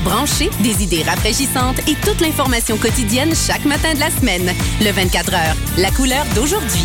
branchés, des idées rafraîchissantes et toute l'information quotidienne chaque matin de la semaine. Le 24 heures, la couleur d'aujourd'hui.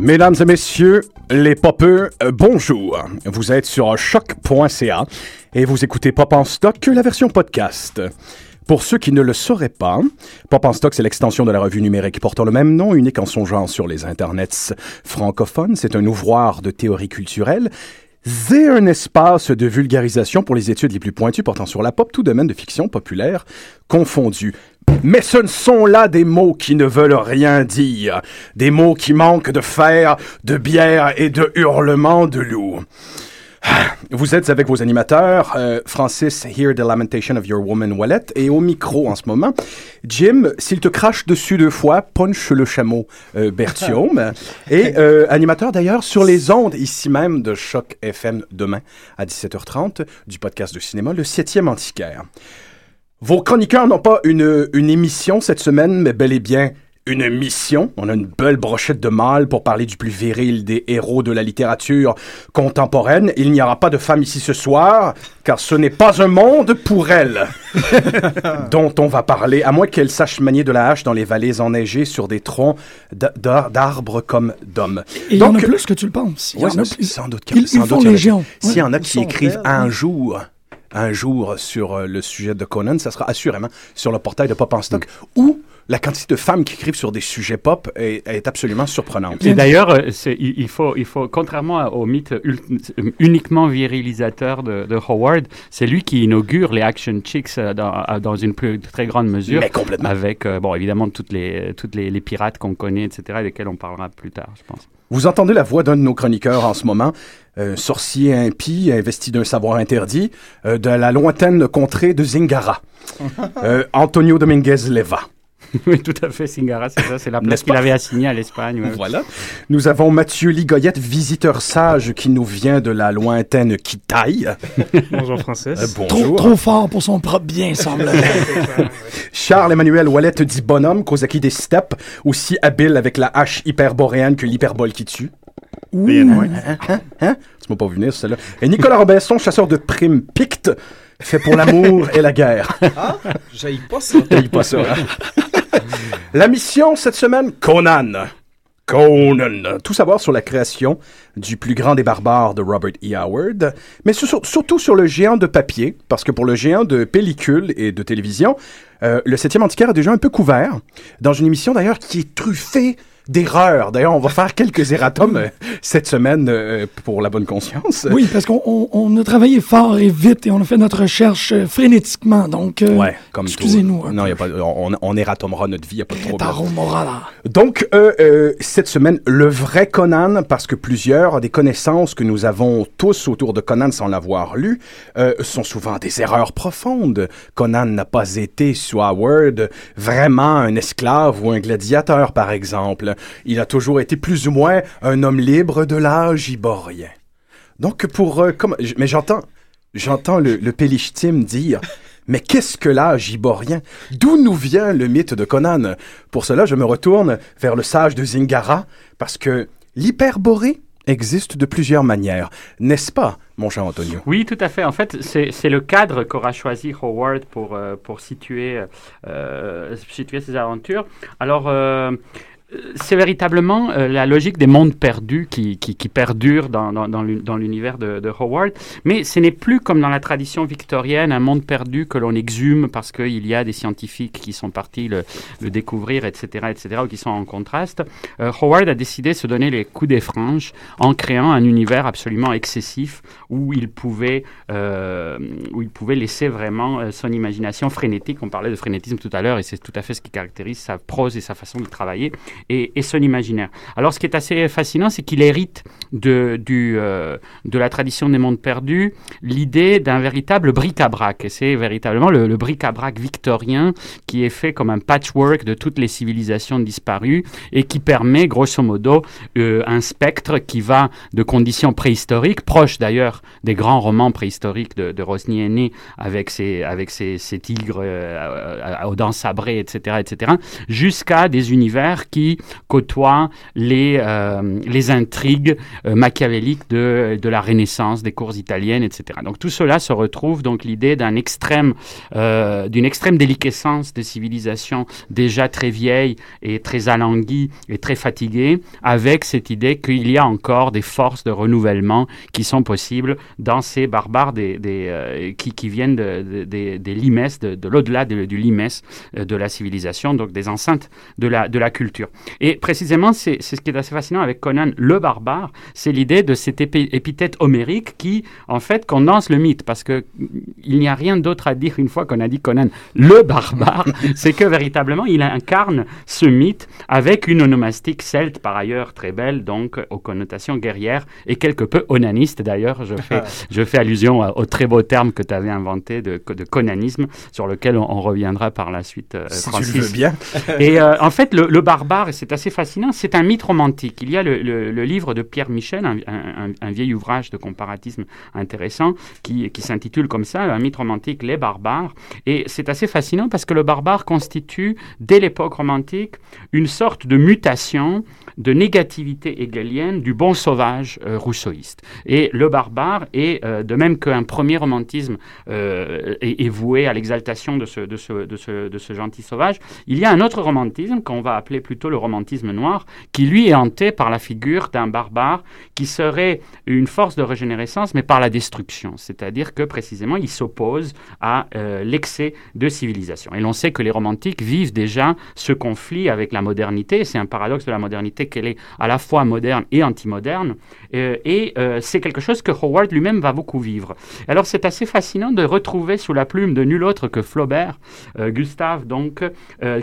Mesdames et messieurs, les popeux, euh, bonjour. Vous êtes sur choc.ca et vous écoutez Pop en stock, la version podcast. Pour ceux qui ne le sauraient pas, Pop en stock, c'est l'extension de la revue numérique portant le même nom, unique en son genre sur les internets francophones. C'est un ouvroir de théorie culturelle c'est un espace de vulgarisation pour les études les plus pointues portant sur la pop, tout domaine de fiction populaire confondu. Mais ce ne sont là des mots qui ne veulent rien dire, des mots qui manquent de fer, de bière et de hurlements de loup. Vous êtes avec vos animateurs, euh, Francis, Hear the Lamentation of Your Woman Wallet, et au micro en ce moment, Jim, s'il te crache dessus deux fois, punch le chameau euh, Bertium, et euh, animateur d'ailleurs sur les ondes ici même de Choc FM demain à 17h30 du podcast de cinéma, le septième antiquaire. Vos chroniqueurs n'ont pas une, une émission cette semaine, mais bel et bien une mission. On a une belle brochette de mâles pour parler du plus viril des héros de la littérature contemporaine. Il n'y aura pas de femme ici ce soir, car ce n'est pas un monde pour elle dont on va parler, à moins qu'elle sache manier de la hache dans les vallées enneigées sur des troncs d'arbres comme d'hommes. Et il y en a plus que tu le penses. Il y en a plus. Sans doute. Ils, sans doute. S'il y en a qui écrivent un jour, un jour sur euh, le sujet de Conan, ça sera assurément sur le portail de Pop en stock, où la quantité de femmes qui écrivent sur des sujets pop est, est absolument surprenante. Et d'ailleurs, euh, c'est- il, faut, il faut, contrairement au mythe uniquement virilisateur de, de Howard, c'est lui qui inaugure les action chicks euh, dans, à- dans une plus très grande mesure. Mais complètement. Avec, euh, bon, évidemment, toutes les, toutes les, les pirates qu'on connaît, etc., desquels on parlera plus tard, je pense. Vous entendez la voix d'un de nos chroniqueurs en ce moment, un sorcier impie, investi d'un savoir interdit, euh, de la lointaine contrée de Zingara. Euh, Antonio Dominguez Leva. oui, tout à fait, Singara, c'est ça, c'est la N'est-ce place qu'il avait assignée à l'Espagne. ouais. Voilà. Nous avons Mathieu Ligoyette, visiteur sage qui nous vient de la lointaine Kitaï. Bonjour Francis. Euh, Trop, bonjour. trop fort pour son propre bien, semble Charles-Emmanuel Wallet dit bonhomme, Kozaki des steppes, aussi habile avec la hache hyperboréenne que l'hyperbole qui tue. Bien, ouais. Hein, hein, hein? Tu m'as pas vu venir, celle-là. Et Nicolas Robinson, chasseur de primes pictes, fait pour l'amour et la guerre. Ah, j'aille pas ça. Il pas ça, hein? La mission cette semaine, Conan. Conan. Tout savoir sur la création du plus grand des barbares de Robert E. Howard, mais sur- surtout sur le géant de papier, parce que pour le géant de pellicule et de télévision, euh, le septième antiquaire est déjà un peu couvert, dans une émission d'ailleurs qui est truffée d'erreurs. D'ailleurs, on va faire quelques erratums euh, cette semaine euh, pour la bonne conscience. Oui, parce qu'on on, on a travaillé fort et vite et on a fait notre recherche euh, frénétiquement. Donc, euh, Ouais, comme tout. excusez-nous. Non, y a pas, on, on ératomera notre vie, il n'y a pas de problème. Donc, euh, euh, cette semaine, le vrai Conan, parce que plusieurs des connaissances que nous avons tous autour de Conan sans l'avoir lu, euh, sont souvent des erreurs profondes. Conan n'a pas été, sous Howard, vraiment un esclave ou un gladiateur, par exemple. Il a toujours été plus ou moins un homme libre de l'âge iborien. Donc, pour... euh, comme, mais j'entends... J'entends le, le Pélichtim dire... Mais qu'est-ce que l'âge iborien? D'où nous vient le mythe de Conan Pour cela, je me retourne vers le sage de Zingara, parce que l'hyperborée existe de plusieurs manières. N'est-ce pas, mon cher Antonio? Oui, tout à fait. En fait, c'est le cadre qu'aura choisi Howard pour, euh, pour situer, euh, situer ses aventures. Alors, c'est véritablement euh, la logique des mondes perdus qui, qui, qui perdure dans, dans, dans l'u- dans l'univers de, de Howard. Mais ce n'est plus comme dans la tradition victorienne, un monde perdu que l'on exhume parce qu'il y a des scientifiques qui sont partis le, le découvrir, etc., etc., ou qui sont en contraste. Euh, Howard a décidé de se donner les coups des franges en créant un univers absolument excessif où il pouvait, euh, où il pouvait laisser vraiment euh, son imagination frénétique. On parlait de frénétisme tout à l'heure et c'est tout à fait ce qui caractérise sa prose et sa façon de travailler et, son imaginaire. Alors, ce qui est assez fascinant, c'est qu'il hérite de, du, euh, de la tradition des mondes perdus l'idée d'un véritable bric-à-brac. Et c'est véritablement le, bric-à-brac victorien qui est fait comme un patchwork de toutes les civilisations disparues et qui permet, grosso modo, euh, un spectre qui va de conditions préhistoriques, proches d'ailleurs des grands romans préhistoriques de, de Rosny Aîné, avec ses, avec ses, ses tigres euh, aux dents sabrées, etc., etc., jusqu'à des univers qui côtoient les, euh, intrigues euh, machiavéliques de, la Renaissance, des cours italiennes, etc. Donc tout cela se retrouve donc l'idée d'un extrême, euh, d'une extrême déliquescence des civilisations déjà très vieilles et très alanguies et très fatiguées, avec cette idée qu'il y a encore des forces de renouvellement qui sont possibles dans ces barbares des, des, qui, qui viennent de, de- des- des de, de l'au-delà de- du limes de la civilisation, donc des enceintes de la culture. Et précisément, c'est ce qui est assez fascinant avec Conan le barbare, c'est l'idée de cet épé- épithète homérique qui, en fait, condense le mythe, parce que mm, il n'y a rien d'autre à dire une fois qu'on a dit Conan le barbare, c'est que véritablement, il incarne ce mythe avec une onomastique celte, par ailleurs très belle, donc aux connotations guerrières et quelque peu onaniste d'ailleurs. Je fais, je fais allusion au très beau terme que tu avais inventé de, de conanisme, sur lequel on, on reviendra par la suite, euh, Si tu Francis. le veux bien. Et euh, en fait, le, le barbare, c'est assez fascinant, c'est un mythe romantique. Il y a le, livre de Pierre Michel, un, vieil ouvrage de comparatisme intéressant, qui, s'intitule comme ça, Un mythe romantique, les barbares. Et c'est assez fascinant parce que le barbare constitue, dès l'époque romantique, une sorte de mutation de négativité hegelienne du bon sauvage euh, rousseauiste. Et le barbare est, euh, de même qu'un premier romantisme euh, est, voué à l'exaltation de ce gentil sauvage, il y a un autre romantisme qu'on va appeler plutôt le romantisme noir, qui lui est hanté par la figure d'un barbare qui serait une force de régénérescence, mais par la destruction. C'est-à-dire que précisément, il s'oppose à euh, l'excès de civilisation. Et l'on sait que les romantiques vivent déjà ce conflit avec la modernité. C'est un paradoxe de la modernité qu'elle est à la fois moderne et anti-moderne. Euh, et euh, c'est quelque chose que Howard lui-même va beaucoup vivre. Alors c'est assez fascinant de retrouver sous la plume de nul autre que Flaubert, euh, Gustave donc,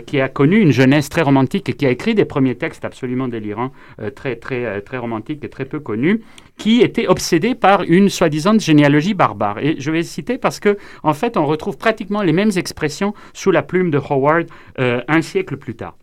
qui a connu une jeunesse très romantique et qui a écrit des premiers textes absolument délirants, euh, très, très, euh, très romantiques et très peu connus, qui était obsédé par une soi-disant généalogie barbare. Et je vais citer parce que, en fait, on retrouve pratiquement les mêmes expressions sous la plume de Howard euh, un siècle plus tard.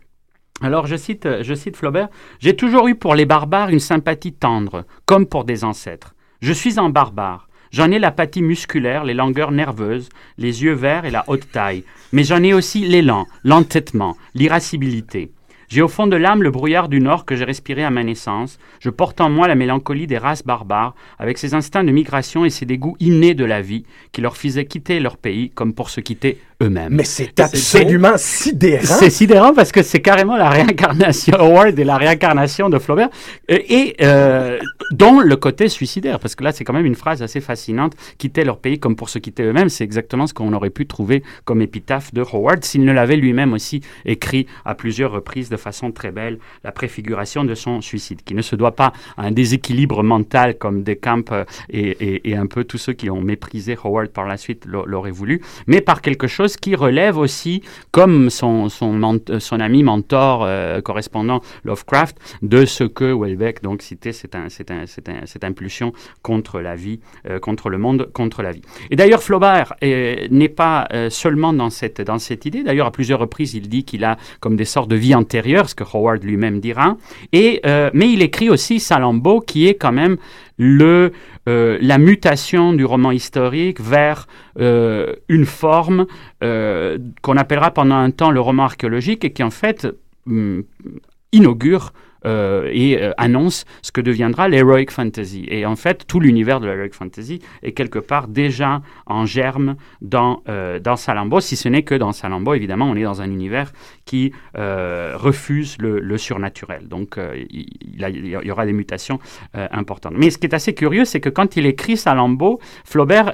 Alors, je cite, je cite Flaubert, J'ai toujours eu pour les barbares une sympathie tendre, comme pour des ancêtres. Je suis un barbare. J'en ai l'apathie musculaire, les langueurs nerveuses, les yeux verts et la haute taille. Mais j'en ai aussi l'élan, l'entêtement, l'irascibilité. J'ai au fond de l'âme le brouillard du Nord que j'ai respiré à ma naissance. Je porte en moi la mélancolie des races barbares, avec ses instincts de migration et ses dégoûts innés de la vie, qui leur faisaient quitter leur pays comme pour se quitter eux-mêmes. Mais c'est absolument sidérant. C'est sidérant parce que c'est carrément la réincarnation Howard et la réincarnation de Flaubert, euh, et euh, dont le côté suicidaire, parce que là c'est quand même une phrase assez fascinante. Quitter leur pays comme pour se quitter eux-mêmes, c'est exactement ce qu'on aurait pu trouver comme épitaphe de Howard s'il ne l'avait lui-même aussi écrit à plusieurs reprises de façon très belle, la préfiguration de son suicide, qui ne se doit pas à un déséquilibre mental comme Descamps euh, et, et, et un peu tous ceux qui ont méprisé Howard par la suite l'a- l'auraient voulu, mais par quelque chose chose qui relève aussi, comme son, son ami mentor correspondant Lovecraft, de ce que Welbeck donc citait, c'est un, cette impulsion contre la vie, contre le monde, contre la vie. Et d'ailleurs, Flaubert n'est pas seulement dans cette, dans cette idée. D'ailleurs, à plusieurs reprises, il dit qu'il a comme des sortes de vie antérieure, ce que Howard lui-même dira. Et, mais il écrit aussi Salambo, qui est quand même le, euh, la mutation du roman historique vers euh, une forme euh, qu'on appellera pendant un temps le roman archéologique et qui en fait hum, inaugure euh, et euh, annonce ce que deviendra l'heroic fantasy. Et en fait, tout l'univers de l'heroic fantasy est quelque part déjà en germe dans, euh, dans Salambo, si ce n'est que dans Salambo, évidemment, on est dans un univers qui refuse le, surnaturel. Donc, il, il, y aura des mutations importantes. Mais ce qui est assez curieux, c'est que quand il écrit Salambo, Flaubert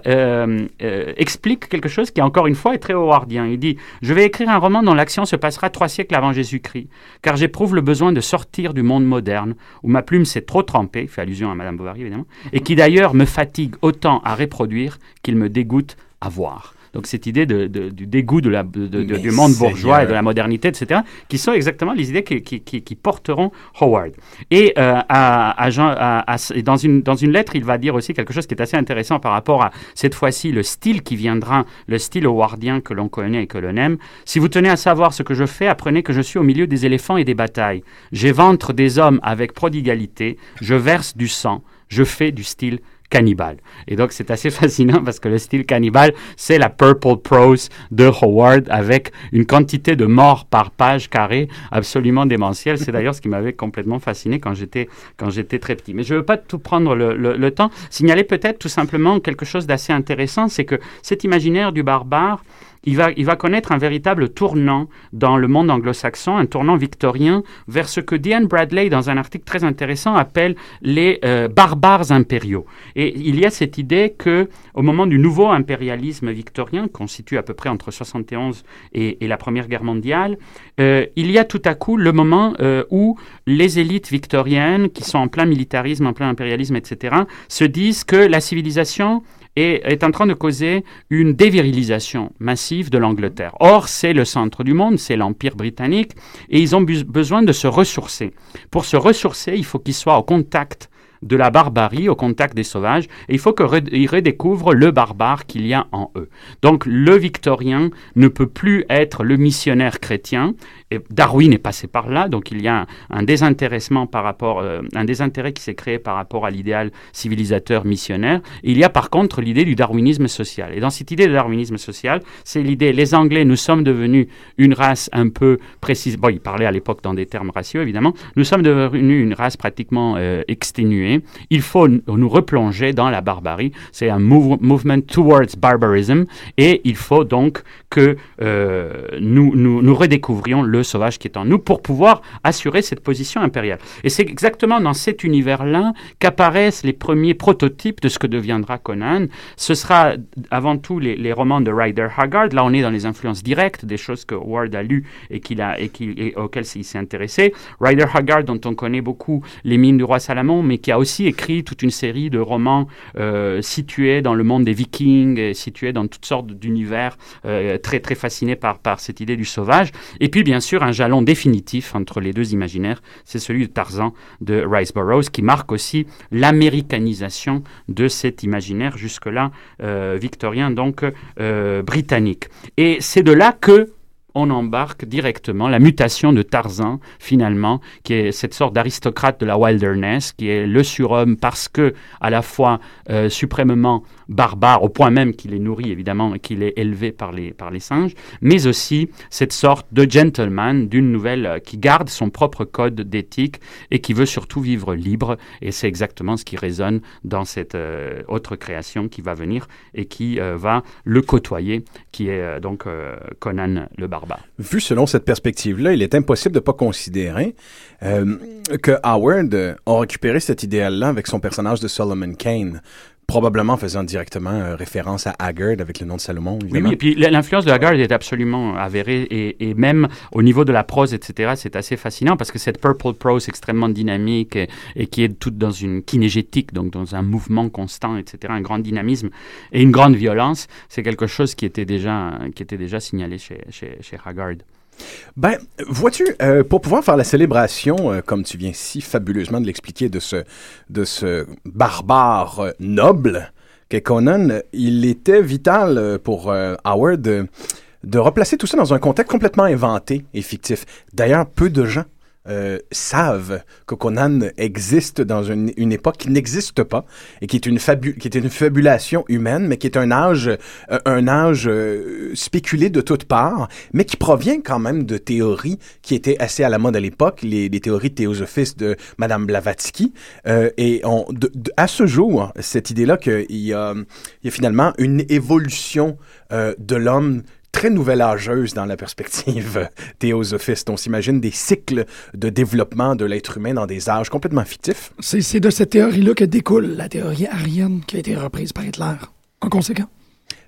explique quelque chose qui, encore une fois, est très howardien. Il dit, je vais écrire un roman dont l'action se passera trois siècles avant Jésus-Christ, car j'éprouve le besoin de sortir du monde moderne, où ma plume s'est trop trempée, fait allusion à Madame Bovary évidemment, et qui d'ailleurs me fatigue autant à reproduire qu'il me dégoûte à voir. Donc cette idée de, du dégoût de la, du monde bourgeois et de la modernité, etc., qui sont exactement les idées qui, qui, porteront Howard. Et euh, à, à, dans, une, dans une lettre, il va dire aussi quelque chose qui est assez intéressant par rapport à cette fois-ci le style qui viendra, le style howardien que l'on connaît et que l'on aime. Si vous tenez à savoir ce que je fais, apprenez que je suis au milieu des éléphants et des batailles. J'éventre des hommes avec prodigalité, je verse du sang, je fais du style cannibale. Et donc, c'est assez fascinant parce que le style cannibale, c'est la purple prose de Howard avec une quantité de morts par page carrée absolument démentielle. C'est d'ailleurs ce qui m'avait complètement fasciné quand j'étais, quand j'étais très petit. Mais je ne veux pas tout prendre le, le temps. Signaler peut-être tout simplement quelque chose d'assez intéressant, c'est que cet imaginaire du barbare, il va, il va connaître un véritable tournant dans le monde anglo-saxon, un tournant victorien, vers ce que Diane Bradley, dans un article très intéressant, appelle les euh, barbares impériaux. Et il y a cette idée que, au moment du nouveau impérialisme victorien, constitué à peu près entre 71 et, la Première Guerre mondiale, euh, il y a tout à coup le moment euh, où les élites victoriennes, qui sont en plein militarisme, en plein impérialisme, etc., se disent que la civilisation et est en train de causer une dévirilisation massive de l'Angleterre. Or, c'est le centre du monde, c'est l'Empire britannique, et ils ont besoin de se ressourcer. Pour se ressourcer, il faut qu'ils soient au contact de la barbarie au contact des sauvages, et il faut qu'ils redécouvrent le barbare qu'il y a en eux. Donc le victorien ne peut plus être le missionnaire chrétien, Darwin est passé par là, donc il y a un, désintéressement par rapport, euh, un désintérêt qui s'est créé par rapport à l'idéal civilisateur missionnaire. il y a par contre l'idée du darwinisme social. Et dans cette idée de darwinisme social, c'est l'idée, les Anglais, nous sommes devenus une race un peu précise, bon, il parlait à l'époque dans des termes raciaux évidemment, nous sommes devenus une race pratiquement euh, exténuée il faut nous replonger dans la barbarie. C'est un movement towards barbarism et il faut donc que euh, nous, nous, redécouvrions le sauvage qui est en nous pour pouvoir assurer cette position impériale. Et c'est exactement dans cet univers-là qu'apparaissent les premiers prototypes de ce que deviendra Conan. Ce sera avant tout les, romans de Ryder Haggard. Là, on est dans les influences directes des choses que Ward a lues et, qu'il a, et, auxquelles il s'est intéressé. Ryder Haggard, dont on connaît beaucoup les mines du roi Salomon, mais qui a aussi écrit toute une série de romans euh, situés dans le monde des Vikings, situés dans toutes sortes d'univers euh, très très fascinés par cette idée du sauvage. Et puis bien sûr un jalon définitif entre les deux imaginaires, c'est celui de Tarzan de Rice Burroughs, qui marque aussi l'américanisation de cet imaginaire jusque-là euh, victorien, donc britannique. Et c'est de là que on embarque directement la mutation de Tarzan, finalement, qui est cette sorte d'aristocrate de la wilderness, qui est le surhomme parce que, à la fois euh, suprêmement barbare, au point même qu'il est nourri, évidemment, et qu'il est élevé par les, par les singes, mais aussi cette sorte de gentleman d'une nouvelle euh, qui garde son propre code d'éthique et qui veut surtout vivre libre. Et c'est exactement ce qui résonne dans cette euh, autre création qui va venir et qui va le côtoyer, qui est donc Conan le barbare. Vu selon cette perspective-là, il est impossible de ne pas considérer euh, que Howard a récupéré cet idéal-là avec son personnage de Solomon Kane probablement faisant directement euh, référence à Haggard avec le nom de Salomon. Oui, oui, et puis l'influence de Haggard est absolument avérée, et, et même au niveau de la prose, etc., c'est assez fascinant, parce que cette purple prose extrêmement dynamique, et, et qui est toute dans une kinégétique, donc dans un mouvement constant, etc., un grand dynamisme et une grande violence, c'est quelque chose qui était déjà, qui était déjà signalé chez, chez, chez Haggard. Ben, vois-tu, euh, pour pouvoir faire la célébration, euh, comme tu viens si fabuleusement de l'expliquer, de ce, barbare euh, noble qu'est Conan, il était vital pour Howard de replacer tout ça dans un contexte complètement inventé et fictif. D'ailleurs, peu de gens euh, savent que Conan existe dans une, époque qui n'existe pas et qui est une qui est une fabulation humaine, mais qui est un âge euh, un âge euh, spéculé de toutes parts, mais qui provient quand même de théories qui étaient assez à la mode à l'époque, les, les théories théosophistes de Madame Blavatsky. Et à ce jour, cette idée-là qu'il y a, finalement une évolution de l'homme très nouvelle âgeuse dans la perspective théosophiste. On s'imagine des cycles de développement de l'être humain dans des âges complètement fictifs. C'est c'est de cette théorie-là que découle la théorie arienne qui a été reprise par Hitler. En conséquent?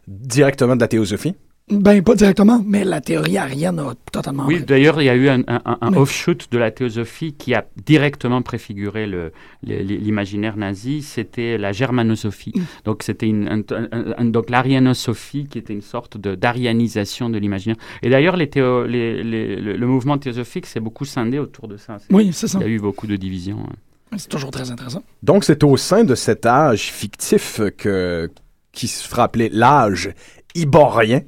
Directement de la théosophie. Ben, pas directement, mais la théorie arienne a totalement. Oui, d'ailleurs, il y a eu un, un- un Mais- offshoot de la théosophie qui a directement préfiguré l'imaginaire nazi. C'était la germanosophie. Mm. Donc, c'était une, un- un- un- donc l'arianosophie qui était une sorte d'arianisation de l'imaginaire. Et d'ailleurs, les théo- les- les- le, le mouvement théosophique s'est beaucoup scindé autour de ça. Oui, c'est ça. Il y a eu beaucoup de divisions. hein. C'est toujours très intéressant. Donc, c'est au sein de cet âge fictif que, qui se fera appeler l'âge iborien,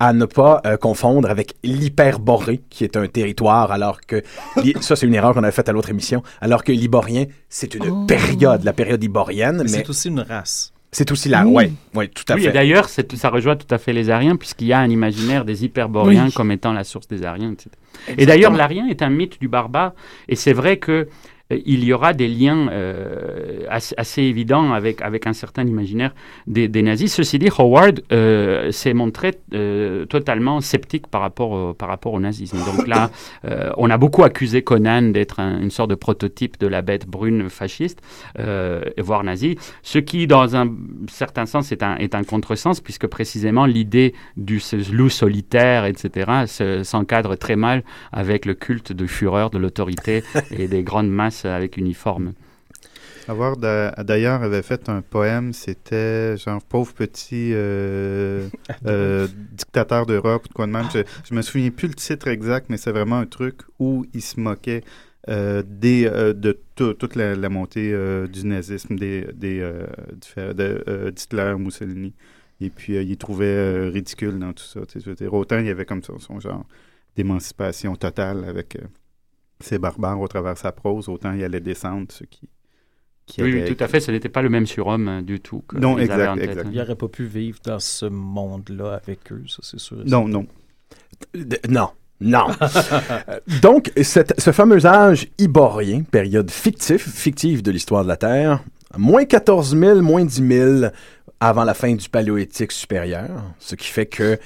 à ne pas euh, confondre avec l'hyperborée, qui est un territoire, alors que... ça, c'est une erreur qu'on avait faite à l'autre émission, alors que l'iborien, c'est une Oh. période, la période iborienne, Mais mais... c'est aussi une race. C'est aussi la... Oui. Ouais, ouais, tout à Oui, et fait. d'ailleurs, ça rejoint tout à fait les Ariens, puisqu'il y a un imaginaire des hyperboréens Oui. comme étant la source des Ariens, etc. Et d'ailleurs, l'Arien est un mythe du barbare, et c'est vrai que euh, il y aura des liens euh, assez, évidents avec, avec un certain imaginaire des, nazis. Ceci dit, Howard euh, s'est montré euh, totalement sceptique par rapport, au, par rapport au nazisme. Donc là, euh, on a beaucoup accusé Conan d'être un- une sorte de prototype de la bête brune fasciste, euh, voire nazie, ce qui, dans un certain sens, est un, est un contresens, puisque précisément l'idée du ce loup solitaire, etc., se- s'encadre très mal avec le culte de fureur de l'autorité et des grandes masses avec uniforme. Howard, euh, d'ailleurs, avait fait un poème, c'était genre pauvre petit euh, euh, dictateur d'Europe, ou quoi de même. Je, je me souviens plus le titre exact, mais c'est vraiment un truc où il se moquait euh, des, euh, de tout- toute la, la montée euh, du nazisme, des, des, euh, de, euh, d'Hitler, Mussolini. Et puis, euh, il trouvait euh, ridicule dans tout ça. Autant il y avait comme ça son genre d'émancipation totale avec ces barbares au travers de sa prose, autant il allait descendre ceux qui, qui Oui, tout à fait, ce n'était pas le même surhomme euh, du tout. que Non, exact, tête, exact. hein. Il n'aurait pas pu vivre dans ce monde-là avec eux, ça c'est sûr. Non, non. D- Non. Non. Donc, cette- ce fameux âge iborien, période fictif, fictive de l'histoire de la Terre, moins 14 000, moins 10 000 avant la fin du paléolithique supérieur, ce qui fait que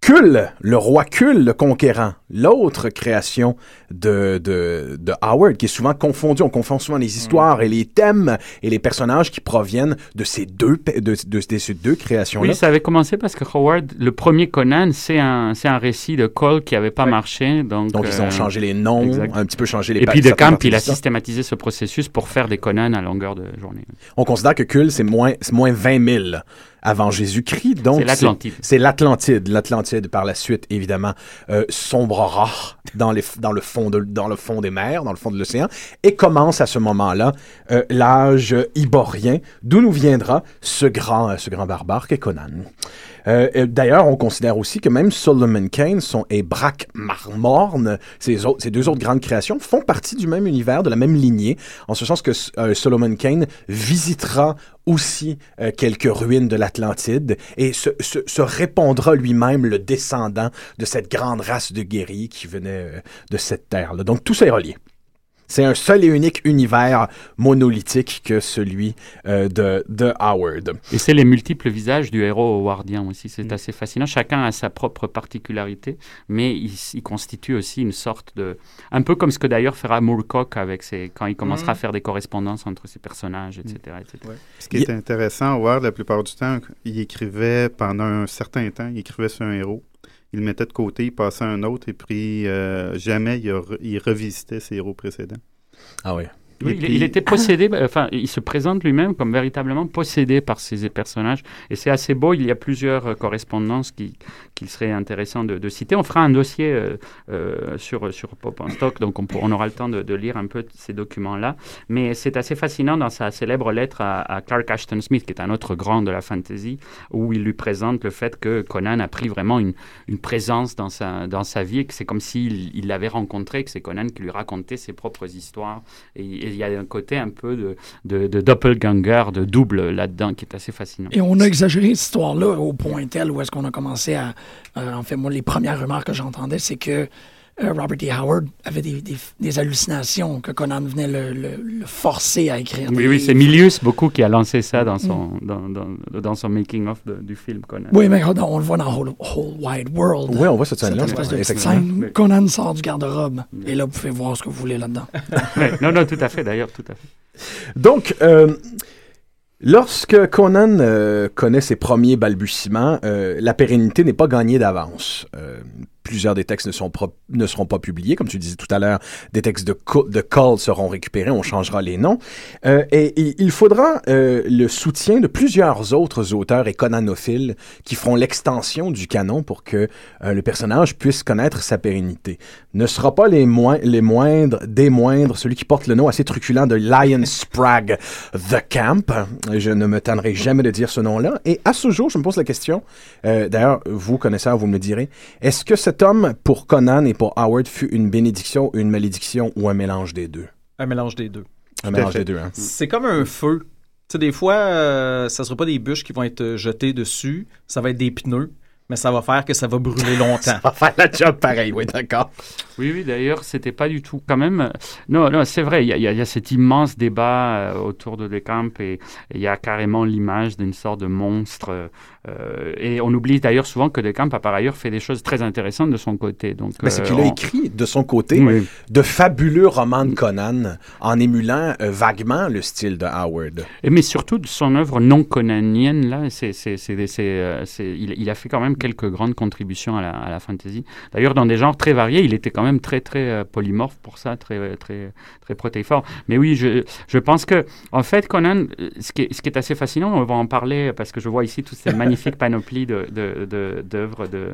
Kul, le roi Kul, le conquérant, l'autre création de, de, de Howard, qui est souvent confondu, on confond souvent les histoires et les thèmes et les personnages qui proviennent de ces deux, de, ces deux créations-là. Oui, ça avait commencé parce que Howard, le premier Conan, c'est un, c'est un récit de Cole qui n'avait pas marché. Donc, Donc, ils ont euh, changé les noms, exact. un petit peu changé les Et puis de Camp, il a systématisé ce processus pour faire des Conan à longueur de journée. On considère que Kul, c'est moins, c'est moins 20 000 avant Jésus-Christ. Donc C'est l'Atlantide. C'est l'Atlantide. L'Atlantide, par la suite, évidemment, euh, sombrera dans, les, dans, le fond de, dans le fond des mers, dans le fond de l'océan, et commence à ce moment-là euh, l'âge iborien, d'où nous viendra ce grand, ce grand barbare qu'est Conan. Euh, D'ailleurs, on considère aussi que même Solomon Kane son, et Braque Marmorne, ces, autres, deux autres grandes créations, font partie du même univers, de la même lignée, en ce sens que euh, Solomon Kane visitera aussi euh, quelques ruines de l'Atlantide et se, se, se répondra lui-même le descendant de cette grande race de guerriers qui venait euh, de cette terre-là. Donc tout ça est relié. C'est un seul et unique univers monolithique que celui euh, de, de Howard. Et c'est les multiples visages du héros howardien aussi. C'est assez fascinant. Chacun a sa propre particularité, mais il, il constitue aussi une sorte de. Un peu comme ce que d'ailleurs fera Moorcock avec ses, quand il commencera à faire des correspondances entre ses personnages, etc. etc. Ce qui est intéressant, Howard, la plupart du temps, il écrivait pendant un certain temps, il écrivait sur un héros. Il le mettait de côté, il passait un autre, et puis euh, jamais il revisitait ses héros précédents. Ah oui. Oui, il, il était possédé, enfin, il se présente lui-même comme véritablement possédé par ces personnages. Et c'est assez beau, il y a plusieurs euh, correspondances qui- qu'il serait intéressant de, de citer. On fera un dossier euh, euh, sur, sur Pop en stock, donc on, aura le temps de, de lire un peu ces documents-là. Mais c'est assez fascinant dans sa célèbre lettre à, à Clark Ashton Smith, qui est un autre grand de la fantasy, où il lui présente le fait que Conan a pris vraiment une, une présence dans sa, dans sa vie, et que c'est comme s'il il l'avait rencontré, que c'est Conan qui lui racontait ses propres histoires. Et et il y a un côté un peu de, doppelganger, de double là-dedans, qui est assez fascinant. Et on a exagéré cette histoire-là au point tel où est-ce qu'on a commencé à... euh, en fait, moi, les premières rumeurs que j'entendais, c'est que Robert D. Howard avait des, des- des hallucinations, que Conan venait le, le- le forcer à écrire Oui, des oui, c'est. Milius beaucoup qui a lancé ça dans son, dans, dans, dans son making-of du film Conan. Oui, mais on le voit dans Whole, Whole Wide World. Oui, on voit cette scène-là, scène. Conan sort du garde-robe. Et là, vous pouvez voir ce que vous voulez là-dedans. Non, non, tout à fait, d'ailleurs, tout à fait. Donc, euh, lorsque Conan euh, connaît ses premiers balbutiements, euh, la pérennité n'est pas gagnée d'avance. Euh, plusieurs des textes ne, seront pas publiés. Comme tu disais tout à l'heure, des textes de, de Cole seront récupérés, on changera les noms. Euh, et, il faudra euh, le soutien de plusieurs autres auteurs et conanophiles qui feront l'extension du canon pour que euh, le personnage puisse connaître sa pérennité. Ne sera pas les, moindres, des moindres, celui qui porte le nom assez truculent de Lion Sprague The Camp. Je ne me tannerai jamais de dire ce nom-là. Et à ce jour, je me pose la question, d'ailleurs, vous connaissez, vous me le direz, est-ce que cet homme, pour Conan et pour Howard, fut une bénédiction, une malédiction ou un mélange des deux? Un mélange des deux. Un mélange des deux, hein. C'est comme un feu. Tu sais, des fois, euh, ça sera pas des bûches qui vont être euh, jetées dessus, ça va être des pneus, mais ça va faire que ça va brûler longtemps. ça va faire la job pareil, oui, d'accord. Oui, oui, d'ailleurs, c'était pas du tout. Quand même, euh, non, non, c'est vrai, il y, y a- il y a cet immense débat euh, autour de Decamp et et il y a carrément l'image d'une sorte de monstre. Euh, et on oublie d'ailleurs souvent que Decamp a par ailleurs fait des choses très intéressantes de son côté. Donc, Ben, c'est euh, qu'il a écrit de son côté Oui. de fabuleux romans de Conan en émulant euh, vaguement le style de Howard. Et mais surtout de son œuvre non conanienne, là, c'est, il, il a fait quand même quelques grandes contributions à la, à la fantasy. D'ailleurs, dans des genres très variés, il était quand même très, très polymorphe pour ça, très, très, très protéiforme. Mais oui, je, je pense que, en fait, Conan, ce qui est, ce qui est assez fascinant, on va en parler parce que je vois ici toute cette magnifique panoplie de, de, de- d'œuvres de,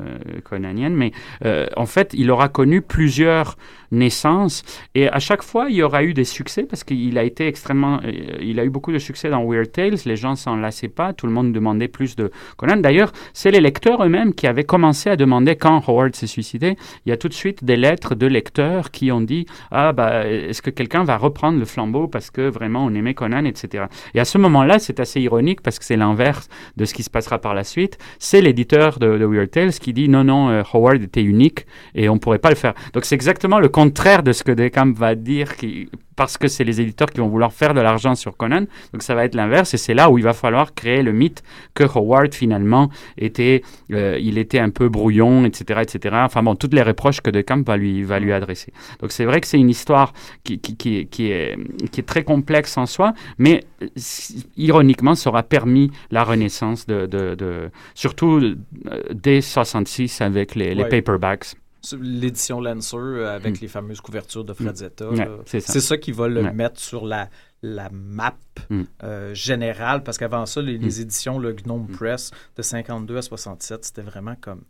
conaniennes, mais euh, en fait, il aura connu plusieurs naissances et à chaque fois, il y aura eu des succès parce qu'il a été extrêmement, euh, il a eu beaucoup de succès dans Weird Tales. Les gens s'en lassaient pas, tout le monde demandait plus de Conan. D'ailleurs, c'est les lecteurs eux-mêmes qui avaient commencé à demander quand Howard s'est suicidé. Il y a tout de suite des lettres de lecteurs qui ont dit ah bah est-ce que quelqu'un va reprendre le flambeau parce que vraiment on aimait Conan, etc. Et à ce moment-là, c'est assez ironique parce que c'est l'inverse de ce qui se passera par la suite. C'est l'éditeur de, Weird Tales qui dit non non euh, Howard était unique et on pourrait pas le faire. Donc c'est exactement le contraire de ce que Decamp va dire qui parce que c'est les éditeurs qui vont vouloir faire de l'argent sur Conan. Donc ça va être l'inverse et c'est là où il va falloir créer le mythe que Howard finalement était, euh, il était un peu brouillon, etc., etc. Enfin bon, toutes les reproches que Decamp va lui, va lui adresser. Donc c'est vrai que c'est une histoire qui, qui, qui, est, qui, est, qui est très complexe en soi, mais euh, ironiquement, ça aura permis la renaissance de, de, de- surtout euh, dès 66 avec les, les Ouais. paperbacks. L'édition Lancer euh, avec Mm. les fameuses couvertures de. Ouais, là. c'est ça. qui va le mettre sur la, la map Mm. euh, générale, parce qu'avant ça, les, les éditions, le Gnome Press, de 52 à 67, c'était vraiment comme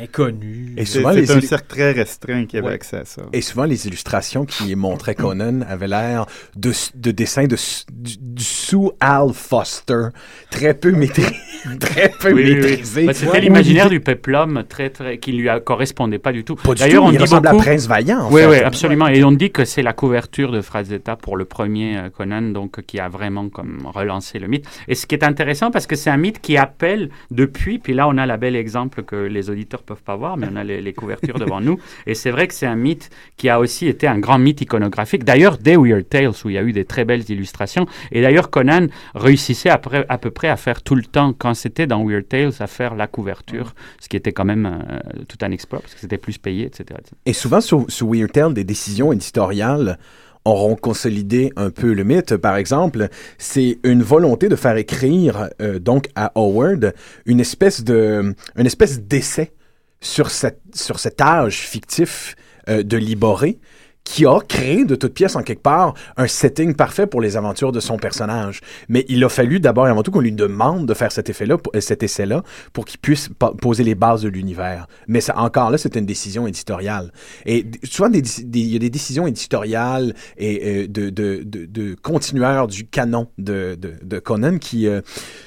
inconnu. Et C'est souvent, c'est les un cercle très restreint qui avait Ouais. accès à ça. Et souvent, les illustrations qui montraient Conan avaient l'air de, de dessins de, du, du sous Al Foster, très peu maîtrisé. très peu Oui, oui, oui. maîtrisé. Bah, C'était Ouais. l'imaginaire du peplum très, très, qui lui a- correspondait pas du tout. Pas du D'ailleurs, tout, on il dit ressemble à beaucoup... Prince Vaillant, en oui, fait. Oui, absolument. Et on dit que c'est la couverture de Frazetta pour le premier euh, Conan, donc qui a vraiment comme relancé le mythe. Et ce qui est intéressant, parce que c'est un mythe qui appelle depuis, puis là on a la belle exemple que les auditeurs auditeurs peuvent pas voir, mais on a les, les couvertures devant nous. Et c'est vrai que c'est un mythe qui a aussi été un grand mythe iconographique. D'ailleurs, des Weird Tales, où il y a eu des très belles illustrations. Et d'ailleurs, Conan réussissait à peu près à faire tout le temps, quand c'était dans Weird Tales, à faire la couverture, ce qui était quand même euh, tout un exploit, parce que c'était plus payé, etc. etc. Et souvent, sur, sur Weird Tale, des décisions éditoriales auront consolidé un peu le mythe. Par exemple, c'est une volonté de faire écrire euh, donc à Howard une espèce de, une espèce d'essai sur sur cet âge fictif euh, de Liboré qui a créé de toutes pièces en quelque part un setting parfait pour les aventures de son personnage. Mais il a fallu d'abord et avant tout qu'on lui demande de faire cet effet-là, cet essai-là, pour qu'il puisse poser les bases de l'univers. Mais ça, encore là, c'est une décision éditoriale. Et souvent, il y a des décisions éditoriales et euh, de, de, de, de du canon de, Conan qui, euh,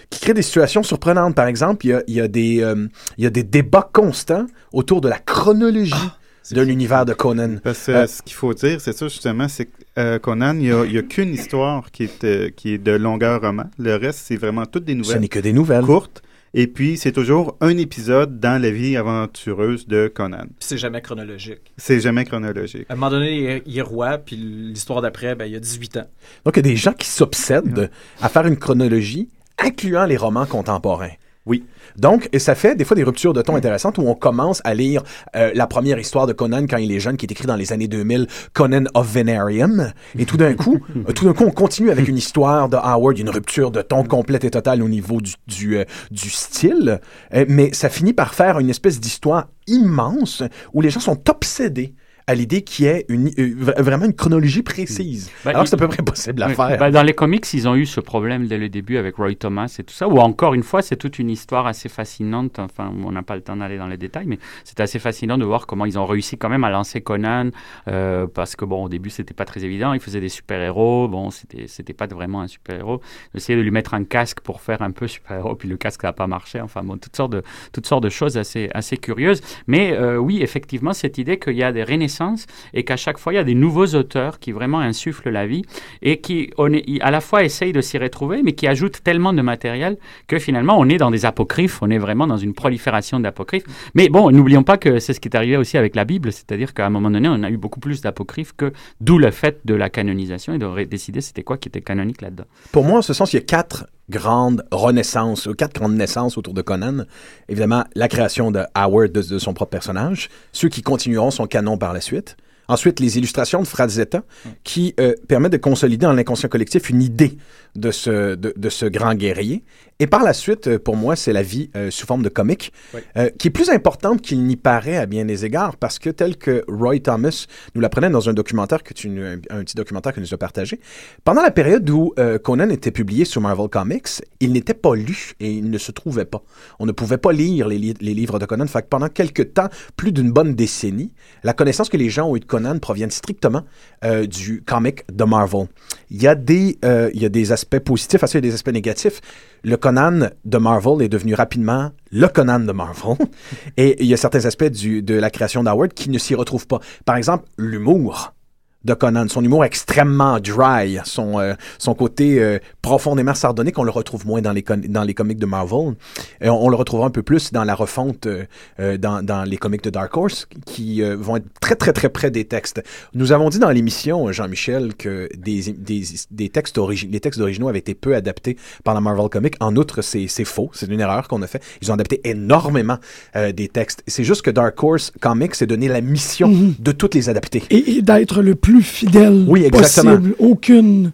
qui créent des situations surprenantes. Par exemple, il y a, il y a, des, euh, il y a des débats constants autour de la chronologie de l'univers de Conan. Parce que Euh, ce qu'il faut dire, c'est ça justement, c'est que euh, Conan, il n'y a, il y a qu'une histoire qui est, euh, qui est de longueur roman. Le reste, c'est vraiment toutes des nouvelles. Ce n'est que des nouvelles. Courtes. Et puis, c'est toujours un épisode dans la vie aventureuse de Conan. C'est jamais chronologique. C'est jamais chronologique. À un moment donné, il est- il est roi, puis l'histoire d'après, ben, il y a 18 ans. Donc, il y a des gens qui s'obsèdent à faire une chronologie incluant les romans contemporains. Oui. Donc, et ça fait des fois des ruptures de ton intéressantes où on commence à lire euh, la première histoire de Conan quand il est jeune, qui est écrit dans les années 2000, Conan of Venarium. Et tout d'un coup, euh, tout d'un coup, on continue avec une histoire de Howard, une rupture de ton complète et totale au niveau du, du, euh, du style. Euh, mais ça finit par faire une espèce d'histoire immense où les gens sont obsédés à l'idée qu'il y ait une, euh, vra- vraiment une chronologie précise. Bah, alors que c'est à peu près possible à faire. Bah, dans les comics, ils ont eu ce problème dès le début avec Roy Thomas et tout ça, où encore une fois, c'est toute une histoire assez fascinante. Enfin, on n'a pas le temps d'aller dans les détails, mais c'est assez fascinant de voir comment ils ont réussi quand même à lancer Conan, euh, parce que bon, au début, c'était pas très évident. Il faisait des super-héros. Bon, c'était, pas vraiment un super-héros. Essayer de lui mettre un casque pour faire un peu super-héros, puis le casque n'a pas marché. Enfin, bon, toutes sortes de, toutes sortes de choses assez, assez curieuses. Mais euh, oui, effectivement, cette idée qu'il y a des renaissances et qu'à chaque fois, il y a des nouveaux auteurs qui vraiment insufflent la vie et qui, on à la fois, essayent de s'y retrouver, mais qui ajoutent tellement de matériel que finalement, on est dans des apocryphes, on est vraiment dans une prolifération d'apocryphes. Mais bon, n'oublions pas que c'est ce qui est arrivé aussi avec la Bible, c'est-à-dire qu'à un moment donné, on a eu beaucoup plus d'apocryphes que d'où le fait de la canonisation et de décider c'était quoi qui était canonique là-dedans. Pour moi, en ce sens, il y a quatre grandes renaissances, quatre grandes naissances autour de Conan. Évidemment, la création de Howard, de son propre personnage, ceux qui continueront son canon par la suite. Ensuite, les illustrations de Frazetta, qui euh, permettent de consolider dans l'inconscient collectif une idée de ce, de, de ce grand guerrier. Et par la suite, euh, pour moi, c'est la vie euh, sous forme de comique, Oui. euh, qui est plus importante qu'il n'y paraît à bien des égards, parce que tel que Roy Thomas nous l'apprenait dans un documentaire que tu, nous- un petit documentaire que nous a partagé, pendant la période où Conan était publié sur Marvel Comics, il n'était pas lu et il ne se trouvait pas. On ne pouvait pas lire les, li- les livres de Conan. Fait que pendant quelques temps, plus d'une bonne décennie, la connaissance que les gens ont eue de Conan proviennent strictement euh, du comic de Marvel. Il y a des, euh, il y a des aspects positifs, il y a des aspects négatifs. Le Conan de Marvel est devenu rapidement le Conan de Marvel. Et il y a certains aspects de la création d'Howard qui ne s'y retrouvent pas. Par exemple, l'humour de Conan, son humour extrêmement dry, son, euh, son côté euh, profondément sardonique, on le retrouve moins dans les, dans les comics de Marvel. Et on, on le retrouvera un peu plus dans la refonte euh, euh, dans, dans les comics de Dark Horse, qui euh, vont être très très très près des textes. Nous avons dit dans l'émission, Jean-Michel, que des, des, des textes les textes originaux avaient été peu adaptés par la Marvel Comics. En outre, c'est faux, c'est une erreur qu'on a fait. Ils ont adapté énormément euh, des textes. C'est juste que Dark Horse Comics s'est donné la mission de toutes les adapter. Et, et d'être le plus fidèle Oui, exactement. possible. Aucune.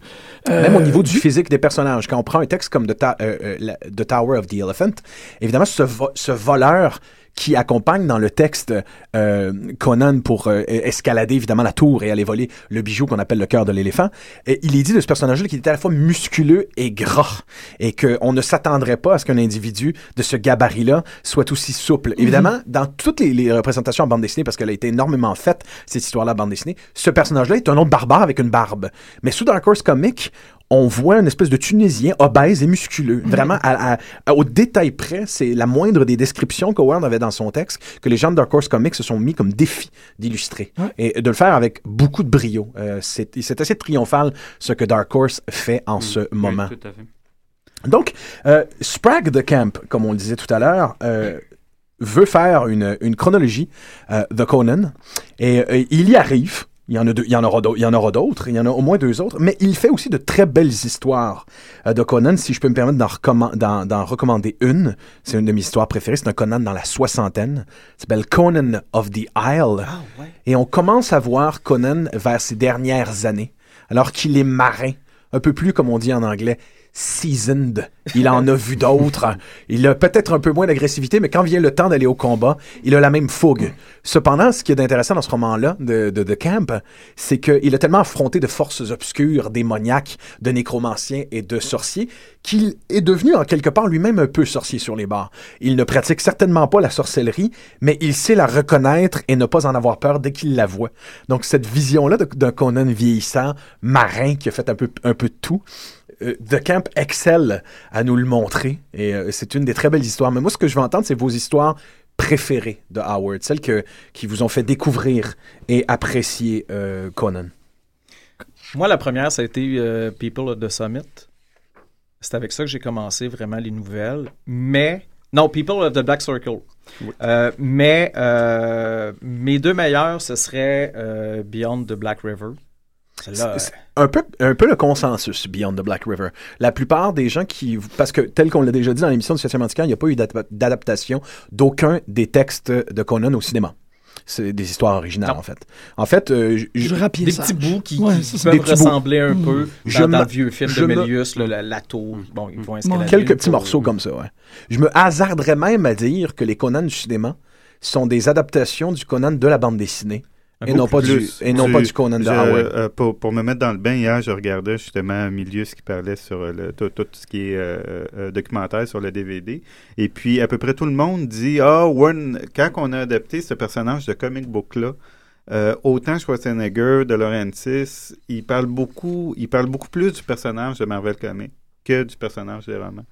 euh, Même au niveau du physique des personnages. Quand on prend un texte comme The, Ta- euh, euh, The Tower of the Elephant, évidemment, ce, vo- ce voleur qui accompagne dans le texte euh, Conan pour euh, escalader évidemment la tour et aller voler le bijou qu'on appelle le cœur de l'éléphant, et il est dit de ce personnage-là qu'il était à la fois musculeux et gras et qu'on ne s'attendrait pas à ce qu'un individu de ce gabarit-là soit aussi souple. Évidemment, dans toutes les, les représentations en bande dessinée, parce qu'elle a été énormément faite, cette histoire-là en bande dessinée, ce personnage-là est un autre barbare avec une barbe. Mais sous Dark Horse Comic, on voit une espèce de Tunisien obèse et musculeux. Vraiment, à- à- à- au détail près, c'est la moindre des descriptions qu'Howard avait dans son texte que les gens de Dark Horse Comics se sont mis comme défi d'illustrer. Et de le faire avec beaucoup de brio. Euh, c'est c'est assez triomphal ce que Dark Horse fait en ce moment. Tout à fait. Donc, euh, Sprague de Camp, comme on le disait tout à l'heure, euh, veut faire une, une chronologie euh, de Conan et euh, il y arrive. Il y en, a deux, il y en aura d'autres, il y en aura d'autres, il y en a au moins deux autres, mais il fait aussi de très belles histoires euh, de Conan. Si je peux me permettre d'en, recommand- d'en- d'en recommander une, c'est une de mes histoires préférées, c'est un Conan dans la soixantaine. S'appelle Conan of the Isle. Et on commence à voir Conan vers ses dernières années, alors qu'il est marin, un peu plus, comme on dit en anglais, seasoned. Il en a vu d'autres. Il a peut-être un peu moins d'agressivité, mais quand vient le temps d'aller au combat, il a la même fougue. Cependant, ce qui est intéressant dans ce roman-là de, de, de Camp, c'est qu'il a tellement affronté de forces obscures, démoniaques, de nécromanciens et de sorciers, qu'il est devenu en quelque part lui-même un peu sorcier sur les bords. Il ne pratique certainement pas la sorcellerie, mais il sait la reconnaître et ne pas en avoir peur dès qu'il la voit. Donc cette vision-là d'un Conan vieillissant, marin, qui a fait un peu, un peu de tout, The Camp excelle à nous le montrer et euh, c'est une des très belles histoires. Mais moi, ce que je veux entendre, c'est vos histoires préférées de Howard, celles que, qui vous ont fait découvrir et apprécier euh, Conan. Moi, la première, ça a été euh, People of the Summit. C'est avec ça que j'ai commencé vraiment les nouvelles. Mais. Non, People of the Black Circle. Euh, mais euh, mes deux meilleurs, ce serait euh, Beyond the Black River. C'est- un peu, un peu le consensus Beyond the Black River. La plupart des gens qui... Parce que, tel qu'on l'a déjà dit dans l'émission de Situation Antiquaire, il n'y a pas eu d'adap- d'adaptation d'aucun des textes de Conan au cinéma. C'est des histoires originales, en fait. En fait, euh, j- j- des petits bouts qui, Ouais, qui peuvent Des petits bouts. ressembler un peu dans, Je dans me- le vieux film je de me- Mélius, là, la, la tour. Bon, ils vont escalader. Quelques petits morceaux comme ça, ouais. Je me hasarderais même à dire que les Conan du cinéma sont des adaptations du Conan de la bande dessinée. Et non, pas du, et non pas du Conan je- euh, pour, pour me mettre dans le bain, hier, je regardais justement Milius qui parlait sur euh, le, tout, tout ce qui est euh, documentaire sur le DVD. Et puis, à peu près tout le monde dit Ah, Warren, quand on a adapté ce personnage de comic book-là, euh, autant Schwarzenegger, De Laurentiis, il parle beaucoup, il parle beaucoup plus du personnage de Marvel Comics que du personnage des romans.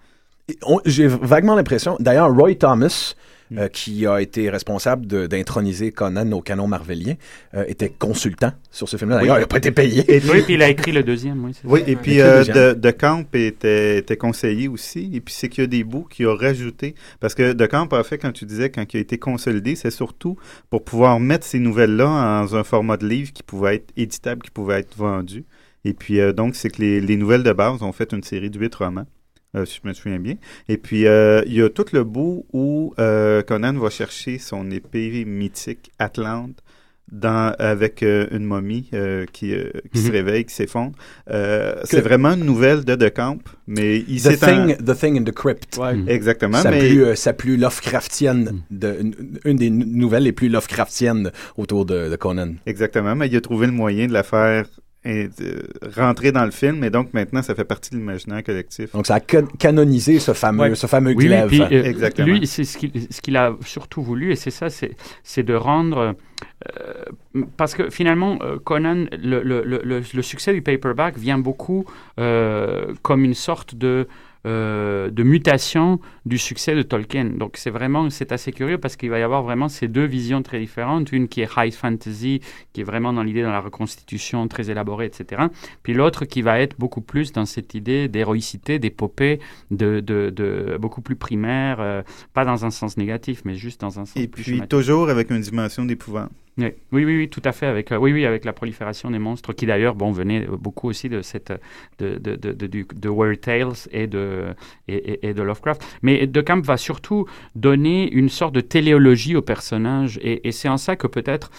J'ai vaguement l'impression. D'ailleurs, Roy Thomas, Mm. euh, qui a été responsable d'introniser Conan au canon marvelien, euh, était consultant sur ce film-là. D'ailleurs, il n'a pas été payé. Et puis- Oui, puis il a écrit le deuxième. Oui, c'est Oui, ça. et puis euh, de, de Camp était, était conseillé aussi. Et puis c'est qu'il y a des bouts qu'il a rajouté. Parce que De Camp a fait, quand tu disais, quand il a été consolidé, c'est surtout pour pouvoir mettre ces nouvelles-là dans un format de livre qui pouvait être éditable, qui pouvait être vendu. Et puis euh, donc, c'est que les, les nouvelles de base ont fait une série de huit romans. Euh, si je me souviens bien. Et puis, euh, il y a tout le bout où euh, Conan va chercher son épée mythique Atlante dans, avec euh, une momie euh, qui, euh, qui se Mhm. réveille, qui s'effondre. Euh, c'est vraiment une nouvelle de De Camp, mais il The en- thing, the thing in the Crypt. Ouais. Exactement, Sa mais plus, euh, Lovecraftienne, de, une, une des nou- nouvelles les plus Lovecraftiennes autour de, de Conan. exactement, mais il a trouvé le moyen de la faire et de rentrer dans le film, et donc maintenant ça fait partie de l'imaginaire collectif. Donc, ça a can- canonisé ce fameux, Ouais. ce fameux Oui, oui, glaive. puis, euh, Exactement. lui, c'est ce qu'il a surtout voulu, et c'est ça, c'est de rendre... euh, parce que finalement, euh, Conan, le, le, le, le- le succès du paperback vient beaucoup euh, comme une sorte de... euh, de mutation du succès de Tolkien. Donc c'est vraiment, c'est assez curieux parce qu'il va y avoir vraiment ces deux visions très différentes. Une qui est high fantasy, qui est vraiment dans l'idée dans la reconstitution très élaborée, etc. Puis l'autre qui va être beaucoup plus dans cette idée d'héroïcité, d'épopée, de, de, de beaucoup plus primaire, euh, pas dans un sens négatif, mais juste dans un sens Et plus puis schématique. toujours avec une dimension d'épouvante. Oui, oui, oui, tout à fait. Avec, euh, oui, oui, avec la prolifération des monstres, qui d'ailleurs, bon, venait euh, beaucoup aussi de cette, de, de, de, de, du- de Weird Tales et de, et, et- de Lovecraft. Mais De Camp va surtout donner une sorte de téléologie au personnage, et, et c'est en ça que peut-être,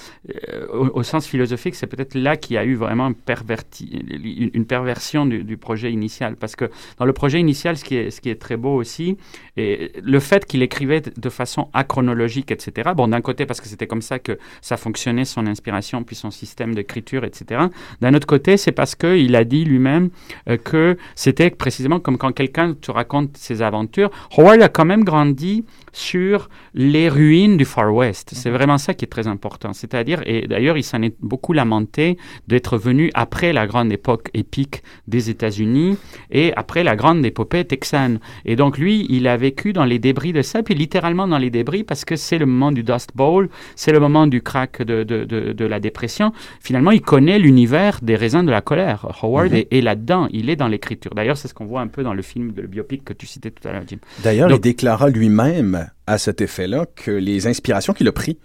euh, au, au sens philosophique, c'est peut-être là qu'il y a eu vraiment un perverti, une, une perversion du, du projet initial, parce que dans le projet initial, ce qui est, ce qui est très beau aussi, et le fait qu'il écrivait de- de façon achronologique, etc. Bon, d'un côté, parce que c'était comme ça que ça fonctionnait, son inspiration, puis son système d'écriture, etc. D'un autre côté, c'est parce qu'il a dit lui-même euh, que c'était précisément comme quand quelqu'un te raconte ses aventures. Howard a quand même grandi sur les ruines du Far West. C'est vraiment ça qui est très important. C'est-à-dire, et d'ailleurs, il s'en est beaucoup lamenté d'être venu après la grande époque épique des États-Unis et après la grande épopée texane. Et donc, lui, il a vécu dans les débris de ça, puis littéralement dans les débris, parce que c'est le moment du Dust Bowl, c'est le moment du crack de, de, de, de la dépression. Finalement, il connaît l'univers des raisins de la colère. Howard Mhm. est, est là-dedans, il est dans l'écriture. D'ailleurs, c'est ce qu'on voit un peu dans le film, le biopic que tu citais tout à l'heure, Jim. D'ailleurs, il déclara lui-même à cet effet-là que les inspirations qu'il a pris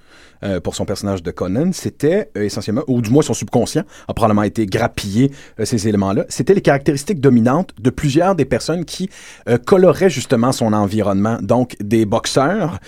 euh, pour son personnage de Conan, c'était euh, essentiellement, ou du moins son subconscient a probablement été grappillé euh, ces éléments-là, c'était les caractéristiques dominantes de plusieurs des personnes qui coloraient justement son environnement. Donc des boxeurs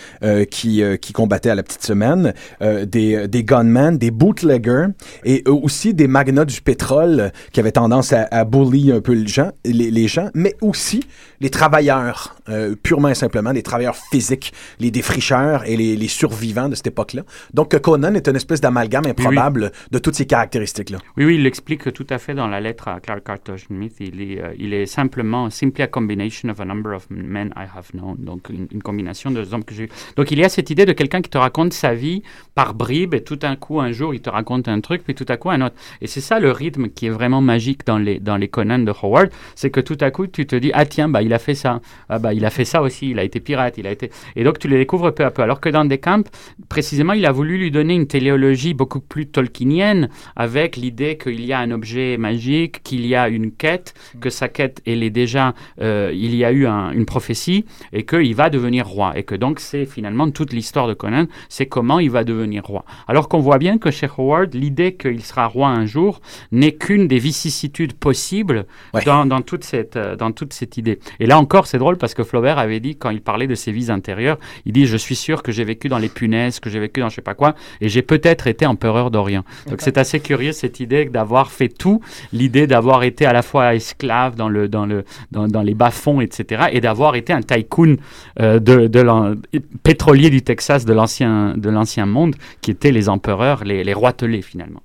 qui, qui combattaient à la petite semaine, des, des gunmen, des bootleggers et aussi des magnats du pétrole qui avaient tendance à, à bully un peu les gens, les, les gens, mais aussi les travailleurs, purement et simplement, les travailleurs physiques, les défricheurs et les, les survivants de cette époque-là. Donc, Conan est une espèce d'amalgame improbable de toutes ces caractéristiques-là. Oui, oui, il l'explique tout à fait dans la lettre à Clark Arthur Smith. Il est, euh, il est simplement simply a combination of a number of men I have known. Donc, une, une combination de hommes que j'ai. Donc, il y a cette idée de quelqu'un qui te raconte sa vie par bribes et tout d'un coup, un jour, il te raconte un truc, puis tout à coup, un autre. Et c'est ça le rythme qui est vraiment magique dans les, dans les Conan de Howard. C'est que tout à coup, tu te dis, ah tiens, bah, il a fait ça. Ah, bah, il a fait ça aussi. Il a été pirate. Il a été. Et donc, tu les découvres peu à peu. Alors que dans Camp, précisément, il a voulu lui donner une téléologie beaucoup plus tolkienienne avec l'idée qu'il y a un objet magique, qu'il y a une quête, que sa quête, elle est déjà, euh, il y a eu un- une prophétie et qu'il va devenir roi. Et que donc, c'est finalement toute l'histoire de Conan, c'est comment il va devenir roi. Alors qu'on voit bien que chez Howard, l'idée qu'il sera roi un jour n'est qu'une des vicissitudes possibles dans, dans toute cette, euh, dans toute cette idée. Et là encore, c'est drôle parce que Flaubert avait dit, quand il parlait de ses vies intérieures, il dit Je suis sûr que j'ai vécu dans les punaises, que j'ai vécu dans je sais pas quoi, et j'ai peut-être été empereur d'Orient. Donc c'est assez curieux cette idée d'avoir fait tout, l'idée d'avoir été à la fois esclave dans, le, dans, le, dans, dans les bas-fonds, etc., et d'avoir été un tycoon euh, de, de pétrolier du Texas de l'ancien de l'ancien monde, qui étaient les empereurs, les, les roitelets finalement.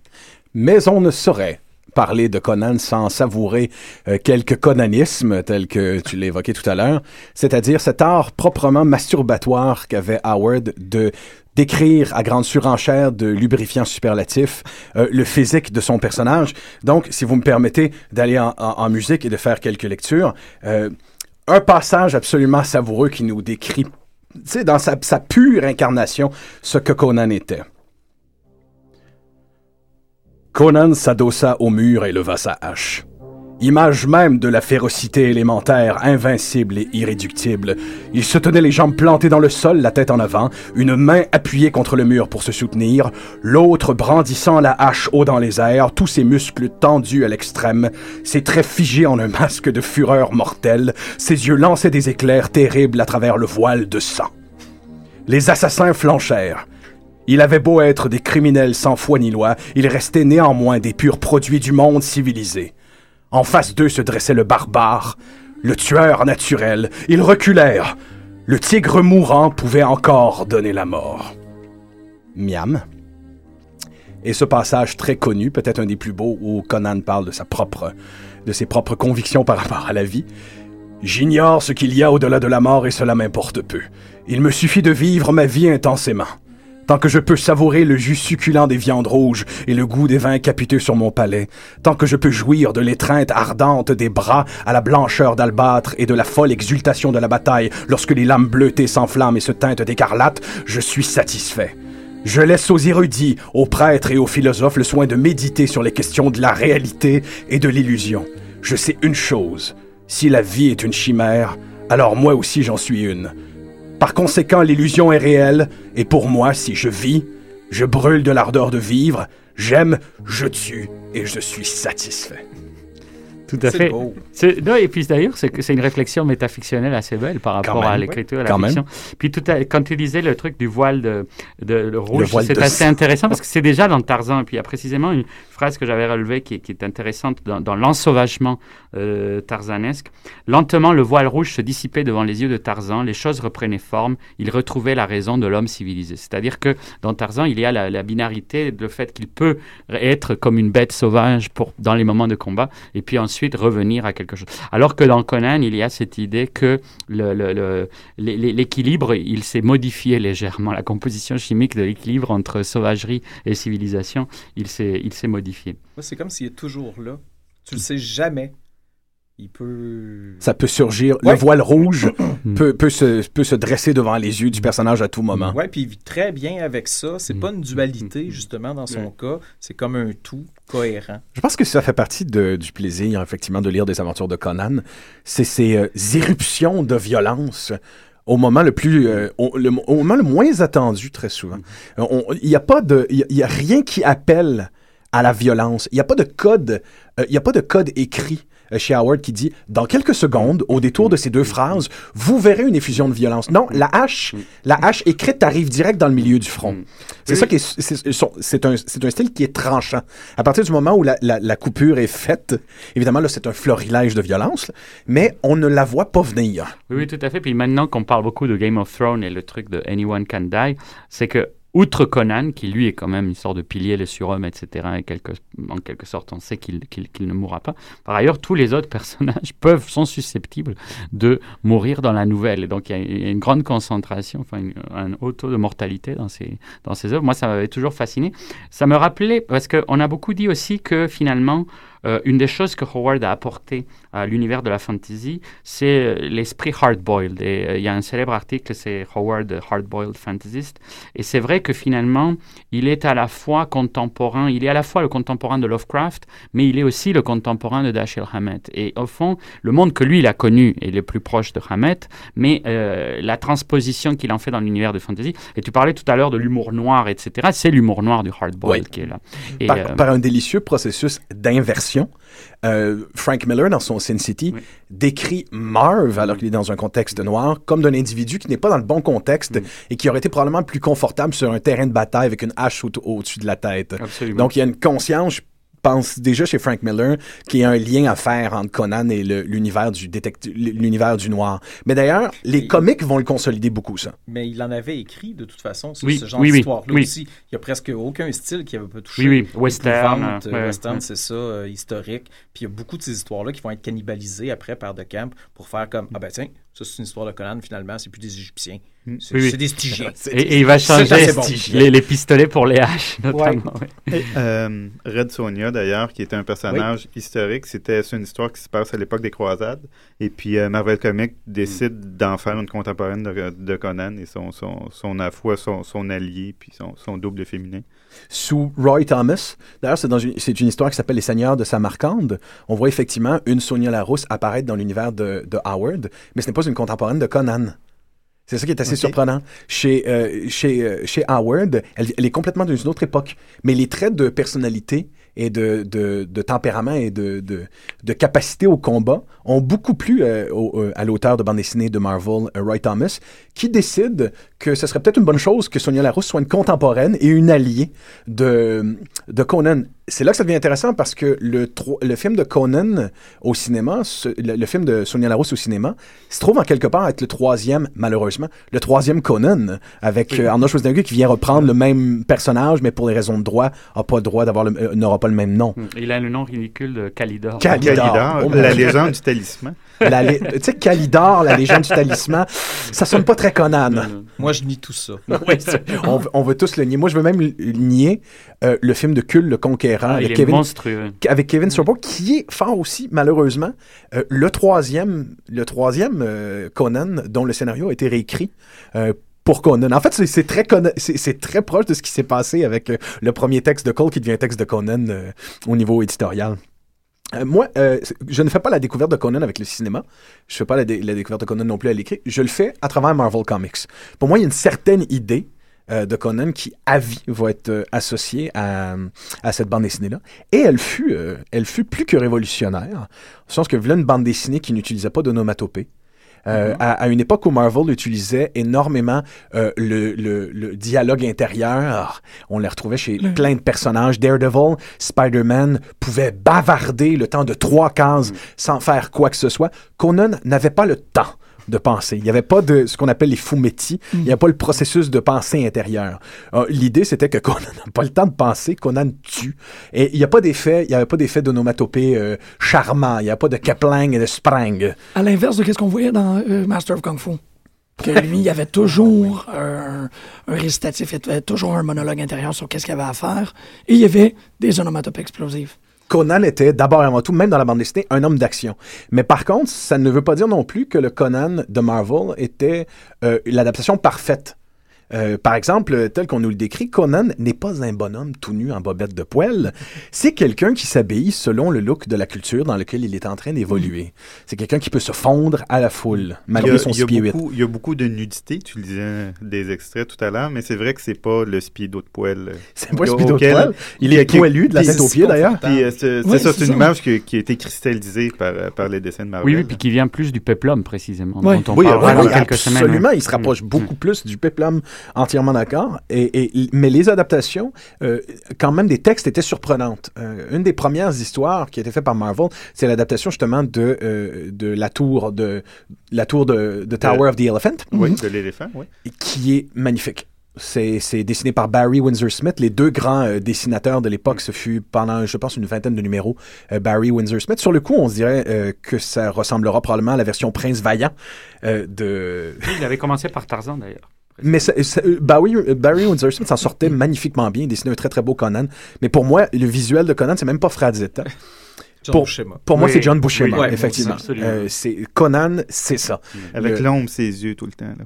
Mais on ne saurait parler de Conan sans savourer euh, quelques conanismes tels que tu évoqué tout à l'heure, c'est-à-dire cet art proprement masturbatoire qu'avait Howard de d'écrire à grande surenchère de lubrifiants superlatifs euh, le physique de son personnage. Donc, si vous me permettez d'aller en, musique et de faire quelques lectures, euh, un passage absolument savoureux qui nous décrit, tu sais, dans sa pure incarnation, ce que Conan était. Conan s'adossa au mur et leva sa hache. Image même de la férocité élémentaire, invincible et irréductible. Il se tenait les jambes plantées dans le sol, la tête en avant, une main appuyée contre le mur pour se soutenir, l'autre brandissant la hache haut dans les airs, tous ses muscles tendus à l'extrême, ses traits figés en un masque de fureur mortelle, ses yeux lançaient des éclairs terribles à travers le voile de sang. Les assassins flanchèrent. Il avait beau être des criminels sans foi ni loi, ils restaient néanmoins des purs produits du monde civilisé. En face d'eux se dressait le barbare, le tueur naturel. Ils reculèrent. Le tigre mourant pouvait encore donner la mort. Miam. Et ce passage très connu, peut-être un des plus beaux, où Conan parle de sa propre, de ses propres convictions par rapport à la vie. J'ignore ce qu'il y a au-delà de la mort et cela m'importe peu. Il me suffit de vivre ma vie intensément. Tant que je peux savourer le jus succulent des viandes rouges et le goût des vins capiteux sur mon palais, tant que je peux jouir de l'étreinte ardente des bras à la blancheur d'albâtre et de la folle exultation de la bataille lorsque les lames bleutées s'enflamment et se teintent d'écarlate, je suis satisfait. Je laisse aux érudits, aux prêtres et aux philosophes le soin de méditer sur les questions de la réalité et de l'illusion. Je sais une chose, si la vie est une chimère, alors moi aussi j'en suis une. Par conséquent, l'illusion est réelle, et pour moi, si je vis, je brûle de l'ardeur de vivre, j'aime, je tue, et je suis satisfait. Tout à fait. beau. Non, et puis d'ailleurs, c'est une réflexion métafictionnelle assez belle par rapport à l'écriture oui. à la Quand même. fiction. Puis tout à- quand tu disais le truc du voile de, de, rouge, c'est assez intéressant parce que c'est déjà dans Tarzan. Et puis il y a précisément une phrase que j'avais relevée qui, est- qui est intéressante dans, dans l'ensauvagement euh, tarzanesque. Lentement, le voile rouge se dissipait devant les yeux de Tarzan. Les choses reprenaient forme. Il retrouvait la raison de l'homme civilisé. C'est-à-dire que dans Tarzan, il y a la, la binarité, le fait qu'il peut être comme une bête sauvage pour, dans les moments de combat, et puis ensuite revenir à quelque chose. Alors que dans Conan, il y a cette idée que l'équilibre, il s'est modifié légèrement. La composition chimique de l'équilibre entre sauvagerie et civilisation, il s'est modifié. C'est comme s'il est toujours là. Tu le sais jamais. Il peut. Ça peut surgir. Ouais. Le voile rouge peut, peut, se, peut se dresser devant les yeux du personnage à tout moment. Ouais, puis il vit très bien avec ça. C'est pas une dualité, justement, dans son cas. C'est comme un tout cohérent. Je pense que ça fait partie de- du plaisir, effectivement, de lire des aventures de Conan. C'est ces euh, éruptions de violence au moment le plus, euh, au, le, au moment le moins attendu très souvent. Euh, Il n'y a pas de, il y a- il y a rien qui appelle à la violence. Il n'y a pas de code, euh, il y a pas de code écrit euh, chez Howard qui dit dans quelques secondes, au détour de ces deux phrases, vous verrez une effusion de violence. Non, la hache, la hache écrite arrive direct dans le milieu du front. C'est Oui. ça qui est, c'est un, c'est un style qui est tranchant. À partir du moment où la, la- la coupure est faite, évidemment là c'est un florilège de violence, mais on ne la voit pas venir. Oui, oui, tout à fait. Puis maintenant qu'on parle beaucoup de Game of Thrones et le truc de Anyone Can Die, c'est que, outre Conan, qui lui est quand même une sorte de pilier, le surhomme, etc., et en quelque sorte, on sait qu'il ne mourra pas. Par ailleurs, tous les autres personnages peuvent, sont susceptibles de mourir dans la nouvelle. Et donc, il y a- une grande concentration, enfin, un haut taux de mortalité dans ces, dans ces œuvres. Moi, ça m'avait toujours fasciné. Ça me rappelait, parce qu'on a beaucoup dit aussi que finalement, euh, une des choses que Howard a apporté à l'univers de la fantasy, c'est euh, l'esprit hard-boiled. Et euh, il y a un célèbre article, c'est Howard, the Hard-Boiled Fantasist. Et c'est vrai que finalement, il est à la fois contemporain, il est à la fois le contemporain de Lovecraft, mais il est aussi le contemporain de Dashiell Hammett. Et au fond, le monde que lui, il a connu est le plus proche de Hammett, mais euh, la transposition qu'il en fait dans l'univers de fantasy, et tu parlais tout à l'heure de l'humour noir, etc., c'est l'humour noir du hard-boiled Oui. qui est là. Et, par, euh, par un délicieux processus d'inversion. Euh, Frank Miller, dans son Sin City, décrit Marv, alors qu'il est dans un contexte noir, comme d'un individu qui n'est pas dans le bon contexte et qui aurait été probablement plus confortable sur un terrain de bataille avec une hache au- au-dessus de la tête. Absolument. Donc, il y a une conscience, pense déjà chez Frank Miller, qu'il y a un lien à faire entre Conan et l'univers du, l'univers du noir. Mais d'ailleurs, les comics vont le consolider beaucoup, ça. Mais il en avait écrit de toute façon sur Oui, ce genre oui, oui, d'histoire-là oui. aussi. Il n'y a presque aucun style qui avait pas touché. Oui, oui, western, euh, ouais, western, ouais. c'est ça, euh, historique. Puis il y a beaucoup de ces histoires-là qui vont être cannibalisées après par De Camp pour faire comme Ah ben tiens, ça c'est une histoire de Conan finalement, c'est plus des Égyptiens. C'est Oui, oui. c'est des Stygiens. Et, et il va changer bon. les, les pistolets pour les haches, notamment. ouais. Et, euh, Red Sonia, d'ailleurs, qui était un personnage historique, c'était c'est une histoire qui se passe à l'époque des croisades. Et puis euh, Marvel Comics décide d'en faire une contemporaine de, de Conan et son, son, son son, son allié puis son, son double féminin. Sous Roy Thomas. D'ailleurs, c'est, une, histoire qui s'appelle Les Seigneurs de Samarcande. On voit effectivement une Sonia Larousse apparaître dans l'univers de, de Howard, mais ce n'est pas une contemporaine de Conan. C'est ça qui est assez surprenant. Chez, euh, chez, euh, chez Howard, elle, elle est complètement d'une autre époque, mais les traits de personnalité et de, de, de tempérament et de, capacité au combat ont beaucoup plu euh, au- à l'auteur de bande dessinée de Marvel, Roy Thomas, qui décide que ce serait peut-être une bonne chose que Sonia Larousse soit une contemporaine et une alliée de, de Conan. C'est là que ça devient intéressant parce que le, le film de Conan au cinéma, ce- le, le film de Sonia Larousse au cinéma, se trouve en quelque part être le troisième, malheureusement, le troisième Conan, avec euh, Arnold Schwarzenegger qui vient reprendre le même personnage, mais pour les raisons de droit, a pas le droit d'avoir le- euh, n'aura pas le même nom. Il a le nom ridicule de Calidor. Calidor. Calidor, Oh, la légende du talisman. Tu sais, Calidor, la légende du talisman, ça sonne pas très Conan. Moi, je nie tout ça. Oui, on, veut- on veut tous le nier. Moi, je veux même nier euh, le film de Kull, Le Conquérant, Ah, avec il est Kevin, monstrueux. avec Kevin Sorbo, qui est fort aussi, malheureusement, euh, le troisième, le troisième euh, Conan dont le scénario a été réécrit. euh, pour Conan. En fait, c'est- très, c'est proche de ce qui s'est passé avec le premier texte de Cole qui devient texte de Conan euh, au niveau éditorial. Euh, moi, euh, je ne fais pas la découverte de Conan avec le cinéma. Je fais pas la, dé- la découverte de Conan non plus à l'écrit. Je le fais à travers Marvel Comics. Pour moi, il y a une certaine idée euh, de Conan qui, à vie, va être associée à, à cette bande dessinée-là. Et elle fut, elle fut plus que révolutionnaire, au sens que voilà une bande dessinée qui n'utilisait pas d'onomatopée. Euh, à, à une époque où Marvel utilisait énormément euh, le, le- le dialogue intérieur, on les retrouvait chez plein de personnages. Daredevil, Spider-Man pouvaient bavarder le temps de trois cases sans faire quoi que ce soit. Conan n'avait pas le temps de penser. Il n'y avait pas de ce qu'on appelle les fumetti. Il n'y a pas le processus de pensée intérieure. Euh, L'idée, c'était que Conan n'a pas le temps de penser, Conan tue. Et il n'y a pas d'effet, il n'y avait pas d'effet d'onomatopée euh, charmant. Il n'y a pas de kaplang et de sprang. À l'inverse de ce qu'on voyait dans euh, Master of Kung Fu. Que lui, il y avait toujours un, un récitatif, il y avait toujours un monologue intérieur sur qu'est-ce qu'il y avait à faire. Et il y avait des onomatopées explosives. Conan était d'abord et avant tout, même dans la bande dessinée, un homme d'action. Mais par contre, ça ne veut pas dire non plus que le Conan de Marvel était euh, l'adaptation parfaite Euh, par exemple, tel qu'on nous le décrit, Conan n'est pas un bonhomme tout nu en bobette de poêle. C'est quelqu'un qui s'habille selon le look de la culture dans lequel il est en train d'évoluer. C'est quelqu'un qui peut se fondre à la foule, malgré a, son il y a 6 pieds huit. beaucoup, il y a beaucoup de nudité, tu le disais des extraits tout à l'heure, mais c'est vrai que c'est pas le speedo de poêle. C'est pas le speedo de poêle. Il est poilu de la tête aux pieds, d'ailleurs. Euh, c'est ça, c'est une image qui, qui a été cristallisée par, euh, par les dessins de Marvel. Oui, oui, puis qui vient plus du peplum, précisément, Oui, dont on oui, parlera oui, dans oui, quelques semaines. absolument. Il se rapproche beaucoup plus du peplum, entièrement d'accord. Et, et- mais les adaptations, euh, quand même, des textes étaient surprenantes. Euh, une des premières histoires qui a été faite par Marvel, c'est l'adaptation justement de, euh, de la tour de la tour de, de Tower of the Elephant. Oui, de l'éléphant, oui. Qui est magnifique. C'est c'est dessiné par Barry Windsor Smith. Les deux grands euh, dessinateurs de l'époque, ce fut pendant, je pense, une vingtaine de numéros, euh, Barry Windsor Smith. Sur le coup, on se dirait euh, que ça ressemblera probablement à la version Prince Vaillant euh, de, Oui, il avait commencé par Tarzan, d'ailleurs. Mais ça- ça- euh, Barry, euh, Barry Windsor Smith s'en sortait magnifiquement bien. Il dessinait un très très beau Conan. Mais pour moi, le visuel de Conan, c'est même pas Frazetta. John pour, pour moi, Oui. c'est John Buscema, Oui, effectivement. Euh, c'est Conan, c'est ça. Avec Le- l'ombre, ses yeux tout le temps. Là.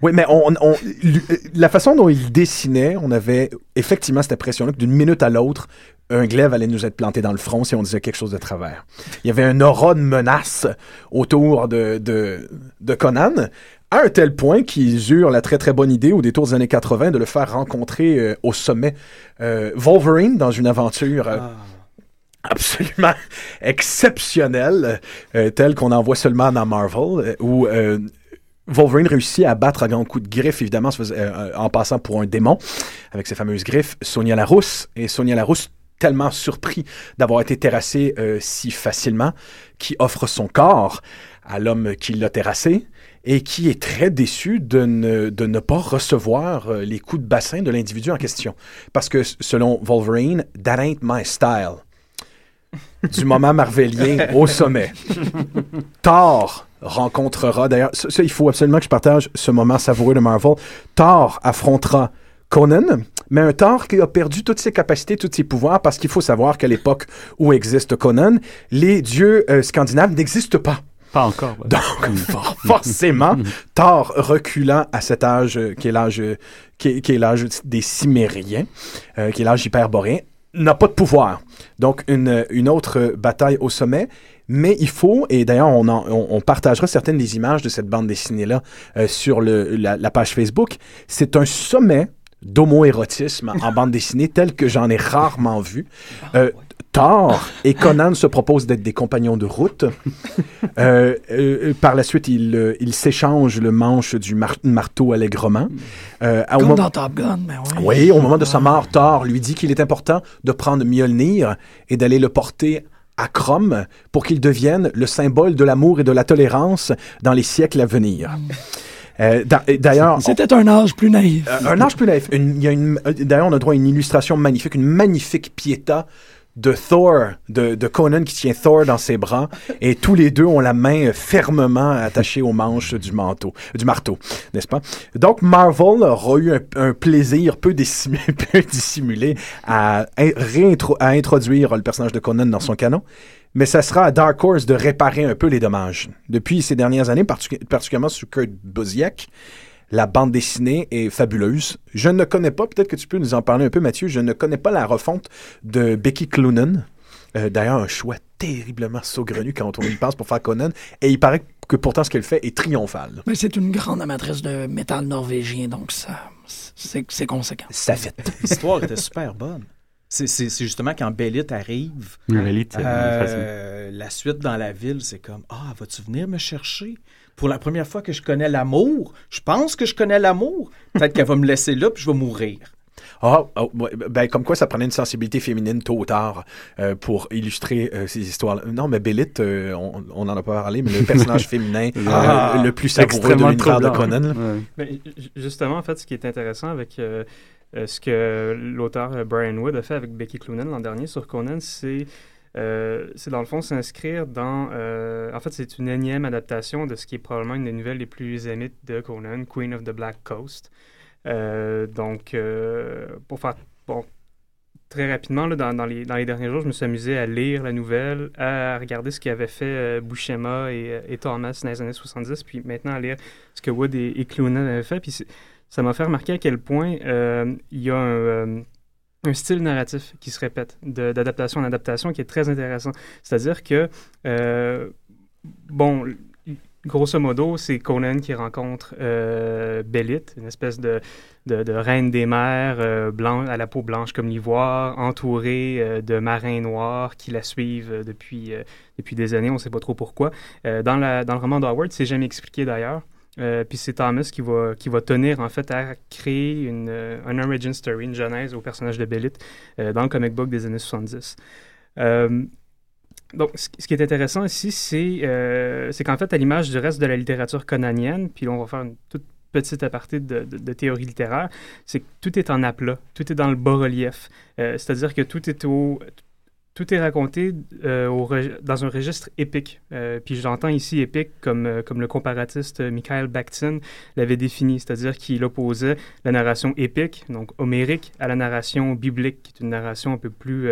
oui, mais on, on- lui- la façon dont il dessinait, on avait effectivement cette impression-là que d'une minute à l'autre, un glaive allait nous être planté dans le front si on disait quelque chose de travers. Il y avait un aura de menace autour de, de, de Conan, à un tel point qu'ils eurent la très très bonne idée au détour des années 80 de le faire rencontrer euh, au sommet euh, Wolverine dans une aventure euh, absolument exceptionnelle, euh, telle qu'on en voit seulement dans Marvel, euh, où euh, Wolverine réussit à battre à grands coups de griffes, évidemment, en passant pour un démon, avec ses fameuses griffes, Sonia Larousse. Et Sonia Larousse, tellement surpris d'avoir été terrassé si facilement, qui offre son corps à l'homme qui l'a terrassé et qui est très déçu de ne, pas recevoir euh, les coups de bassin de l'individu en question. Parce que, selon Wolverine, that ain't my style. Du moment marvelien au sommet. Thor rencontrera, d'ailleurs, ça, ça, il faut absolument que je partage ce moment savoureux de Marvel. Thor affrontera Conan, mais un Thor qui a perdu toutes ses capacités, tous ses pouvoirs, parce qu'il faut savoir qu'à l'époque où existe Conan, les dieux euh, scandinaves n'existent pas. Pas encore. ouais. Donc, for- forcément, Thor reculant à cet âge euh, qui est l'âge euh, qui est, qui est l'âge des Cimériens, euh, qui est l'âge hyperboréen, n'a pas de pouvoir. Donc, une, une autre bataille au sommet. Mais il faut, et d'ailleurs, on, on, on partagera certaines des images de cette bande dessinée-là euh, sur le, la, la page Facebook. C'est un sommet d'homoérotisme en bande dessinée tel que j'en ai rarement vu. Euh, Thor et Conan se proposent d'être des compagnons de route. Euh, euh, par la suite, ils euh, ils s'échangent le manche du mar- marteau allègrement. Euh, à- Comme dans Top Gun, mais oui. oui, au moment de sa mort, Thor lui dit qu'il est important de prendre Mjolnir et d'aller le porter à Chrome pour qu'il devienne le symbole de l'amour et de la tolérance dans les siècles à venir. Euh, D'ailleurs, C'était un âge plus naïf. euh, un âge plus naïf. Une- il y a une- euh, D'ailleurs, on a droit à une illustration magnifique, une magnifique piéta de Thor, de, de Conan qui tient Thor dans ses bras, et tous les deux ont la main fermement attachée aux manches du manteau, du marteau, n'est-ce pas? Donc, Marvel aura eu un, plaisir peu dissimulé, à, in- réintro- introduire le personnage de Conan dans son canon. Mais ça sera à Dark Horse de réparer un peu les dommages. Depuis ces dernières années, particu- particulièrement sous Kurt Busiek, la bande dessinée est fabuleuse. Je ne connais pas, peut-être que tu peux nous en parler un peu, Mathieu, je ne connais pas la refonte de Becky Cloonan. Euh, D'ailleurs, un choix terriblement saugrenu quand on y pense pour faire Conan. Et il paraît que pourtant ce qu'elle fait est triomphal. Mais c'est une grande amatrice de métal norvégien, donc ça, c'est c'est conséquent. Ça fait. L'histoire était super bonne. C'est justement quand Bélite arrive, Oui, Bélite, c'est euh, la suite dans la ville, c'est comme Ah, vas-tu venir me chercher Pour la première fois que je connais l'amour, je pense que je connais l'amour. Peut-être qu'elle va me laisser là, puis je vais mourir. Ah, oh, ben, comme quoi ça prenait une sensibilité féminine tôt ou tard euh, pour illustrer euh, ces histoires. Non, mais Bélite, euh, on, on en a pas parlé, mais le personnage féminin euh, Ah, le plus savoureux de l'univers de. Conan. là. Ouais. Ben, ju- justement, en fait, ce qui est intéressant avec euh, euh, ce que l'auteur euh, Brian Wood a fait avec Becky Cloonan l'an dernier sur Conan, c'est euh, c'est dans le fond s'inscrire dans... euh, en fait, c'est une énième adaptation de ce qui est probablement une des nouvelles les plus aimées de Conan, Queen of the Black Coast. Euh, donc, pour faire bon, très rapidement, là, dans, les, dans les derniers jours, je me suis amusé à lire la nouvelle, à regarder ce qu'avaient fait Buscema et, Thomas dans les années 70, puis maintenant à lire ce que Wood et, et avaient fait. Puis ça m'a fait remarquer à quel point il y a un, un, style narratif qui se répète d'adaptation en adaptation qui est très intéressant. C'est-à-dire que, bon, grosso modo, c'est Conan qui rencontre euh, Bélite, une espèce de, reine des mers euh, à la peau blanche comme l'ivoire, entourée euh, de marins noirs qui la suivent euh, depuis, depuis des années, on ne sait pas trop pourquoi. dans, dans le roman d'Howard, c'est jamais expliqué d'ailleurs. Puis c'est Thomas qui va, qui va tenir en fait à créer une, un origin story, une genèse au personnage de Bélite dans le comic book des années 70. Donc, ce qui est intéressant ici, euh, c'est qu'en fait, à l'image du reste de la littérature conanienne, puis on va faire une toute petite aparté de, de, théorie littéraire, c'est que tout est en aplat, tout est dans le bas-relief. Euh, c'est-à-dire que tout est au, tout est raconté euh, dans un registre épique. puis j'entends ici épique comme, comme le comparatiste Michael Bakhtin l'avait défini, c'est-à-dire qu'il opposait la narration épique, donc homérique, à la narration biblique, qui est une narration un peu plus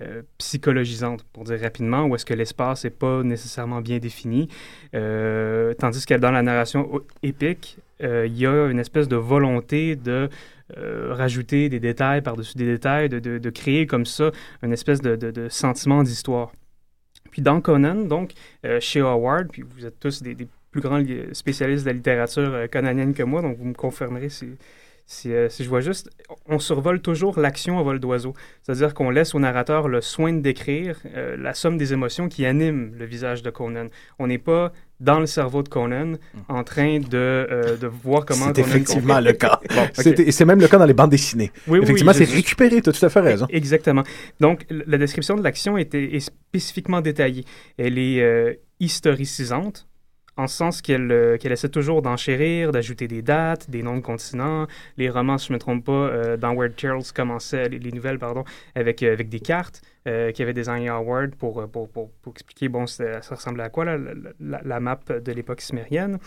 euh, psychologisante, pour dire rapidement, où est-ce que l'espace n'est pas nécessairement bien défini. Euh, tandis que dans la narration épique, euh, il y a une espèce de volonté de rajouter des détails par-dessus des détails, de, créer comme ça une espèce de, sentiment d'histoire. Puis dans Conan, donc, chez Howard, puis vous êtes tous des, plus grands spécialistes de la littérature canadienne que moi, donc vous me confirmerez si, euh, si, je vois juste, on survole toujours l'action à vol d'oiseau. C'est-à-dire qu'on laisse au narrateur le soin de décrire euh, la somme des émotions qui animent le visage de Conan. On n'est pas dans le cerveau de Conan en train de, euh, de voir comment C'est effectivement le cas. C'est même le cas dans les bandes dessinées. Oui, effectivement, c'est récupéré, tu as tout à fait raison. Exactement. Donc, la description de l'action est, est, spécifiquement détaillée. Elle est historicisante, en ce sens qu'elle euh, qu'elle essaie toujours d'enchérir, d'ajouter des dates, des noms de continents. Les romans, si je ne me trompe pas, euh, dans Where Charles commençait, les, nouvelles, pardon, avec, euh, avec des cartes qui avaient des Howard pour, pour, pour, pour, expliquer, bon, ça, ressemblait à quoi, la, la, map de l'époque sumérienne.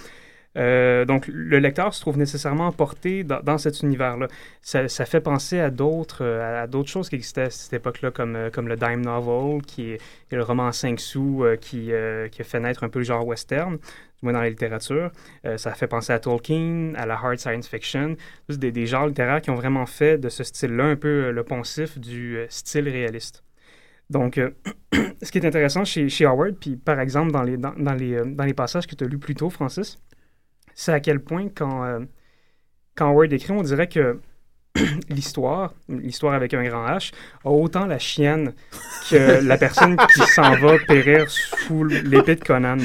Euh, donc, le lecteur se trouve nécessairement porté dans, cet univers-là. Ça, fait penser à d'autres euh, à choses qui existaient à cette époque-là, comme, euh, le dime novel, qui est, le roman 5 sous qui, a fait naître un peu le genre western, du moins dans la littérature. ça fait penser à Tolkien, à la hard science fiction, des, des genres littéraires qui ont vraiment fait de ce style-là un peu le poncif du style réaliste. Donc, ce qui est intéressant chez, Howard, puis par exemple dans les, dans les passages que tu as lus plus tôt, Francis, c'est à quel point quand, euh, quand Word écrit, on dirait que l'histoire, l'histoire avec un grand H, a autant la chienne que la personne qui s'en va périr sous l'épée de Conan.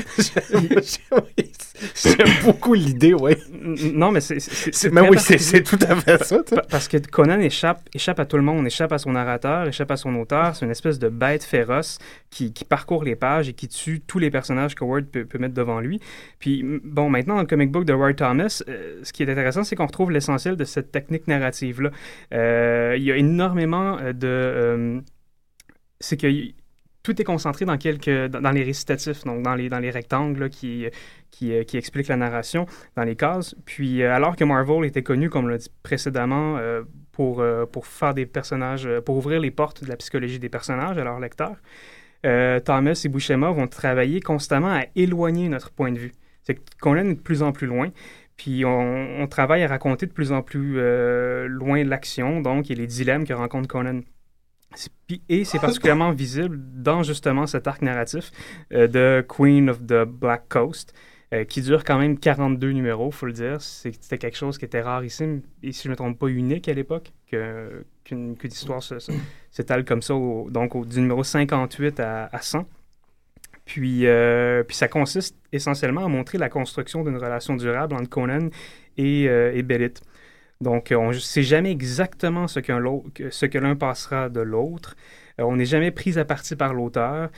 J'aime beaucoup l'idée, oui. Non, mais c'est. Mais oui, c'est tout à fait ça. Parce que Conan échappe, échappe à tout le monde, échappe à son narrateur, échappe à son auteur. C'est une espèce de bête féroce qui, qui, parcourt les pages et qui tue tous les personnages que Ward peut, peut, mettre devant lui. Puis, bon, maintenant, dans le comic book de Roy Thomas, euh, ce qui est intéressant, c'est qu'on retrouve l'essentiel de cette technique Euh, il y a énormément euh, de... c'est que tout est concentré dans quelques dans les récitatifs, donc dans les, dans les rectangles qui, qui, qui, expliquent la narration, dans les cases. Puis alors que Marvel était connu, comme l'a dit précédemment, pour, pour faire des personnages, pour ouvrir les portes de la psychologie des personnages à leurs lecteurs, euh, Thomas et Buscema vont travailler constamment à éloigner notre point de vue. C'est qu'on est de plus en plus loin, puis on, travaille à raconter de plus en plus euh, loin l'action, donc, et les dilemmes que rencontre Conan. Et c'est particulièrement visible dans justement cet arc narratif euh, de Queen of the Black Coast, qui dure quand même 42 numéros, faut le dire. C'était quelque chose qui était rarissime et, si je ne me trompe pas, unique à l'époque, qu'une histoire s'étale comme ça, donc du numéro 58 à, 100. Puis, euh, puis ça consiste essentiellement à montrer la construction d'une relation durable entre Conan et, euh, et Bellit. Donc, on ne sait jamais exactement ce, que l'un passera de l'autre. Euh, on n'est jamais pris à partie par l'auteur.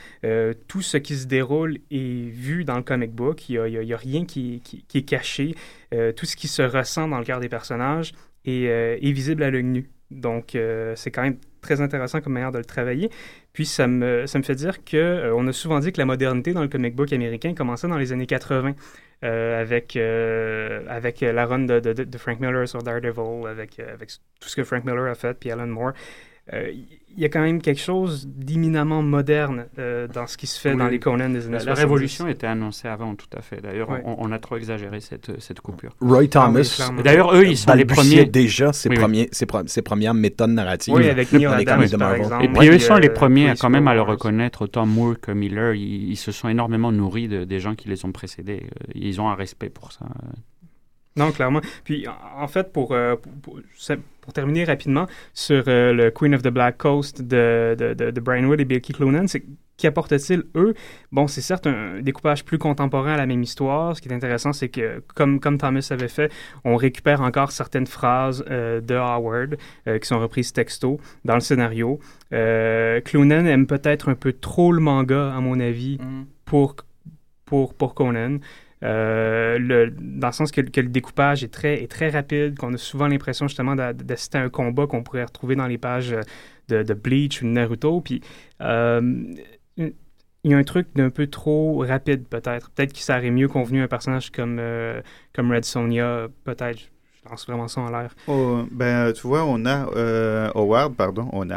tout ce qui se déroule est vu dans le comic book. Il n'y a, rien qui, est caché. tout ce qui se ressent dans le cœur des personnages est visible à l'œil nu. Donc, c'est quand même très intéressant comme manière de le travailler. Puis ça me, ça me fait dire qu'on euh, on a souvent dit que la modernité dans le comic book américain commençait dans les années 80 euh, avec, euh, avec la run de, de, Frank Miller sur Daredevil, avec, avec tout ce que Frank Miller a fait, puis Alan Moore. Euh, il y a quand même quelque chose d'éminemment moderne euh, dans ce qui se fait Oui. dans les Conan des années La, 70. la révolution était annoncée avant, tout à fait. D'ailleurs, on, on a trop exagéré cette, cette coupure. Roy Thomas. Et D'ailleurs, eux, ils sont les premiers. déjà ses, Oui, oui. premiers, ses, pro- ses premières méthodes narratives. Oui, avec Neil Adams, de par Marvel. exemple. Et puis eux sont les euh, premiers quand même à le reconnaître, autant Moore que Miller, ils, ils se sont énormément nourris de- des gens qui les ont précédés. Euh, Ils ont un respect pour ça. Non, clairement. Puis, en- fait, pour, euh, pour, pour- c'est- pour terminer rapidement sur euh, le Queen of the Black Coast de, de, de, de Brian Wood et Becky Cloonan, c'est qu'apportent-ils, eux? Bon, c'est certes un découpage plus contemporain à la même histoire. Ce qui est intéressant, c'est que, comme, comme Thomas avait fait, on récupère encore certaines phrases euh, de Howard euh, qui sont reprises texto dans le scénario. Euh, aime peut-être un peu trop le manga, à mon avis, pour, pour, pour Conan. Euh, le- dans le sens que, que le découpage est très, est très rapide, qu'on a souvent l'impression justement d'a- d'assister à un combat qu'on pourrait retrouver dans les pages euh, de, de Bleach ou de Naruto. Puis euh, il y a un truc d'un peu trop rapide peut-être. Peut-être que ça aurait mieux convenu à un personnage comme, euh, comme Red Sonja, peut-être. Je lance vraiment ça en l'air. Oh, ben, tu vois, on a Howard, pardon, euh,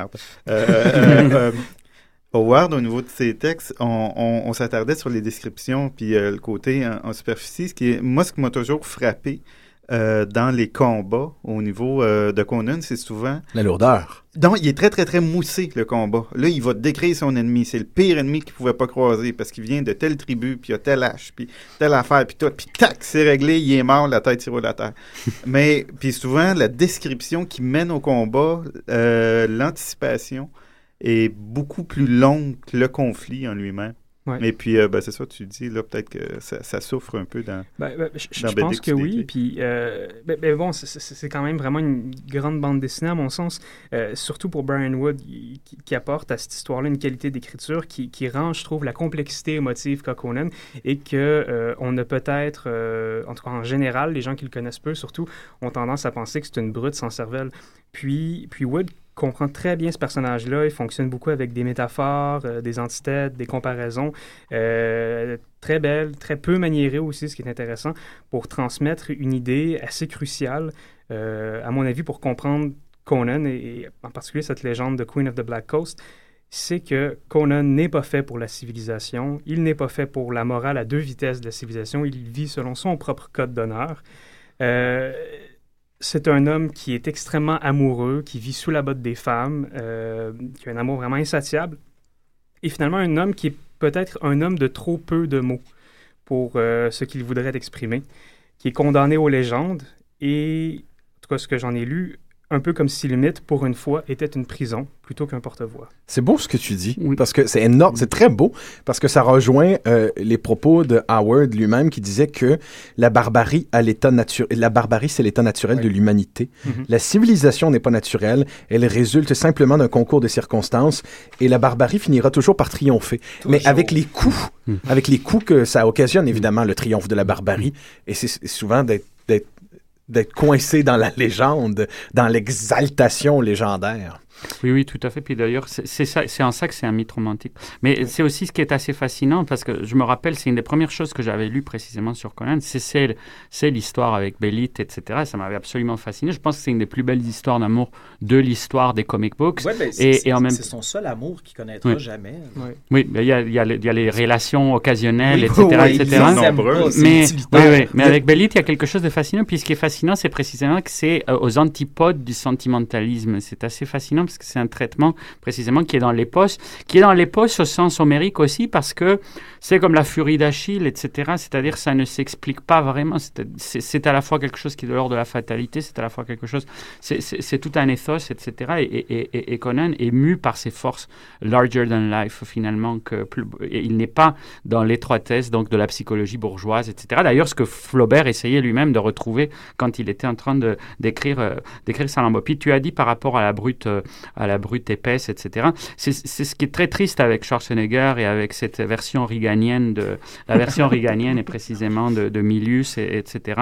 euh, Howard, au niveau de ses textes, on, on- on s'attardait sur les descriptions puis euh, le côté en, en superficie. Ce qui est, moi, ce qui m'a toujours frappé euh, dans les combats au niveau euh, de Conan, c'est souvent La lourdeur. donc, il est très, très, très moussé, le combat. Là, il va décrire son ennemi. C'est le pire ennemi qu'il pouvait pas croiser parce qu'il vient de telle tribu, puis il a telle hache, puis telle affaire, puis tout. Puis tac, c'est réglé, il est mort, la tête tirée la terre. Mais, puis souvent, la description qui mène au combat, l'anticipation est beaucoup plus longue que le conflit en lui-même. Ouais. Et puis, euh, ben, c'est ça, tu dis, là, peut-être que ça, ça souffre un peu dans. Ben, ben, je, pense que oui. Puis, euh, bon, c'est- quand même vraiment une grande bande dessinée, à mon sens. Euh, surtout pour Brian Wood, qui, qui apporte à cette histoire-là une qualité d'écriture qui, qui rend, je trouve, la complexité émotive qu'a Conan et que euh, on a peut-être, en tout cas en général, les gens qui le connaissent peu, surtout, ont tendance à penser que c'est une brute sans cervelle. Puis, puis Wood comprend très bien ce personnage-là. Il fonctionne beaucoup avec des métaphores, euh, des antithèses, des comparaisons. euh, très belles, très peu maniérées aussi, ce qui est intéressant, pour transmettre une idée assez cruciale, euh, à mon avis, pour comprendre Conan et, en particulier cette légende de Queen of the Black Coast. C'est que Conan n'est pas fait pour la civilisation, il n'est pas fait pour la morale à deux vitesses de la civilisation, il vit selon son propre code d'honneur. C'est un homme qui est extrêmement amoureux, qui vit sous la botte des femmes, euh, qui a un amour vraiment insatiable. Et finalement, un homme qui est peut-être un homme de trop peu de mots pour euh, ce qu'il voudrait exprimer, qui est condamné aux légendes. Et, en tout cas, ce que j'en ai lu, un peu comme si le mythe, pour une fois, était une prison plutôt qu'un porte-voix. C'est beau ce que tu dis, parce que c'est énorme, c'est très beau, parce que ça rejoint euh, les propos de Howard lui-même qui disait que la barbarie a l'état naturel, la barbarie c'est l'état naturel de l'humanité. Mhm. La civilisation n'est pas naturelle, elle résulte simplement d'un concours de circonstances, et la barbarie finira toujours par triompher. Mais avec les coups, avec les coups que ça occasionne évidemment le triomphe de la barbarie, et c'est c'est souvent d'être d'être d'être coincé dans la légende, dans l'exaltation légendaire. Oui, oui, tout à fait. Puis d'ailleurs, c'est c'est ça, c'est en ça que c'est un mythe romantique. Mais c'est aussi ce qui est assez fascinant parce que je me rappelle, c'est une des premières choses que j'avais lues précisément sur Conan, c'est l'histoire avec Bélite, etc. Ça m'avait absolument fasciné. Je pense que c'est une des plus belles histoires d'amour de l'histoire des comic books. Ouais, ben, c'est- et, en même c'est son seul amour qu'il connaîtra Oui. jamais. Oui, mais il y a, il y, a, les- il y a les relations occasionnelles, Oui, etc. oui, etc. mais, utilitaire. oui, oui, mais a- avec Bélite, il y a quelque chose de fascinant. Puis ce qui est fascinant, c'est précisément que c'est euh, aux antipodes du sentimentalisme. C'est assez fascinant parce que c'est un traitement précisément qui est dans l'épos, qui est dans l'épos au sens homérique aussi parce que c'est comme la furie d'Achille, etc. C'est-à-dire ça ne s'explique pas vraiment. C'est- à la fois quelque chose qui est de l'ordre de la fatalité, c'est à la fois quelque chose, c'est- tout un ethos, etc. Et, Conan est mu par ses forces larger than life finalement que il n'est pas dans l'étroitesse de la psychologie bourgeoise, etc. D'ailleurs, ce que Flaubert essayait lui-même de retrouver quand il était en train d'écrire euh, d'écrire Salammbô. Puis tu as dit par rapport à la brute euh, à la brute épaisse, etc. C'est ce qui est très triste avec Schwarzenegger et avec cette version riganienne de la version riganienne et précisément de, de Milius, et- etc.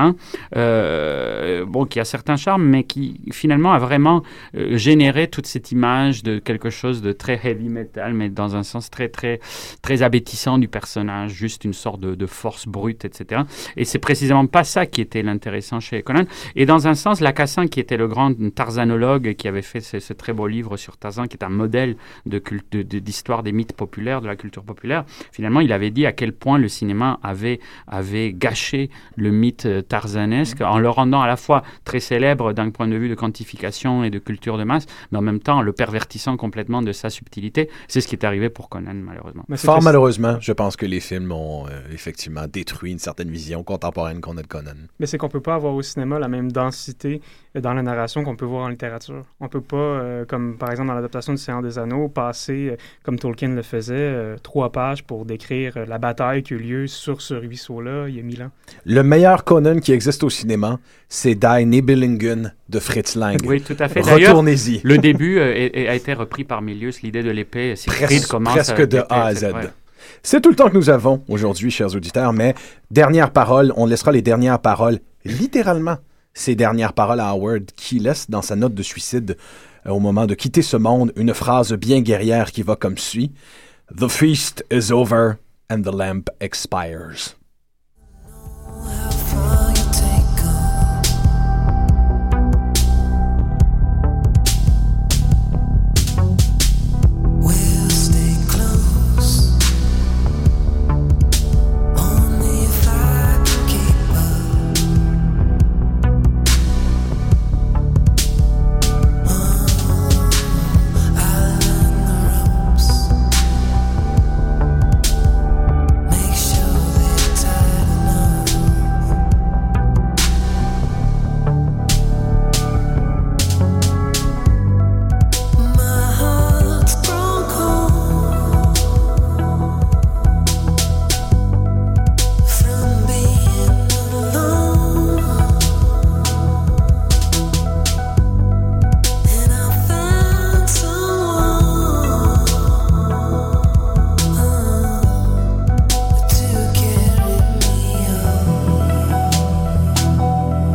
Euh, bon, qui a certains charmes, mais qui finalement a vraiment euh, généré toute cette image de quelque chose de très heavy metal, mais dans un sens très très très abétissant du personnage, juste une sorte de, de force brute, etc. Et c'est précisément pas ça qui était l'intéressant chez Conan. Et dans un sens, Lacassin, qui était le grand tarzanologue qui avait fait ce, ce très beau célèbre livre sur Tarzan, qui est un modèle de culte, d'histoire des mythes populaires, de la culture populaire, finalement, il avait dit à quel point le cinéma avait, avait gâché le mythe tarzanesque en le rendant à la fois très célèbre d'un point de vue de quantification et de culture de masse, mais en même temps le pervertissant complètement de sa subtilité. C'est ce qui est arrivé pour Conan, malheureusement. Fort malheureusement, je pense que les films ont euh, effectivement détruit une certaine vision contemporaine qu'on a de Conan. Mais c'est qu'on peut pas avoir au cinéma la même densité dans la narration qu'on peut voir en littérature. On peut pas, euh, comme par exemple dans l'adaptation du Seigneur des Anneaux, passer, euh, comme Tolkien le faisait, trois pages pour décrire la bataille qui a eu lieu sur ce ruisseau-là il y a mille ans. Le meilleur Conan qui existe au cinéma, c'est Die Nibelungen de Fritz Lang. Oui, tout à fait. Retournez-y. Le début a été repris par Milius, l'idée de l'épée. Presque, presque de A à Z. C'est tout le temps que nous avons aujourd'hui, chers auditeurs, mais dernière parole, on laissera les dernières paroles, littéralement, ces dernières paroles à Howard, qui laisse dans sa note de suicide, euh, au moment de quitter ce monde, une phrase bien guerrière qui va comme suit The feast is over and the lamp expires.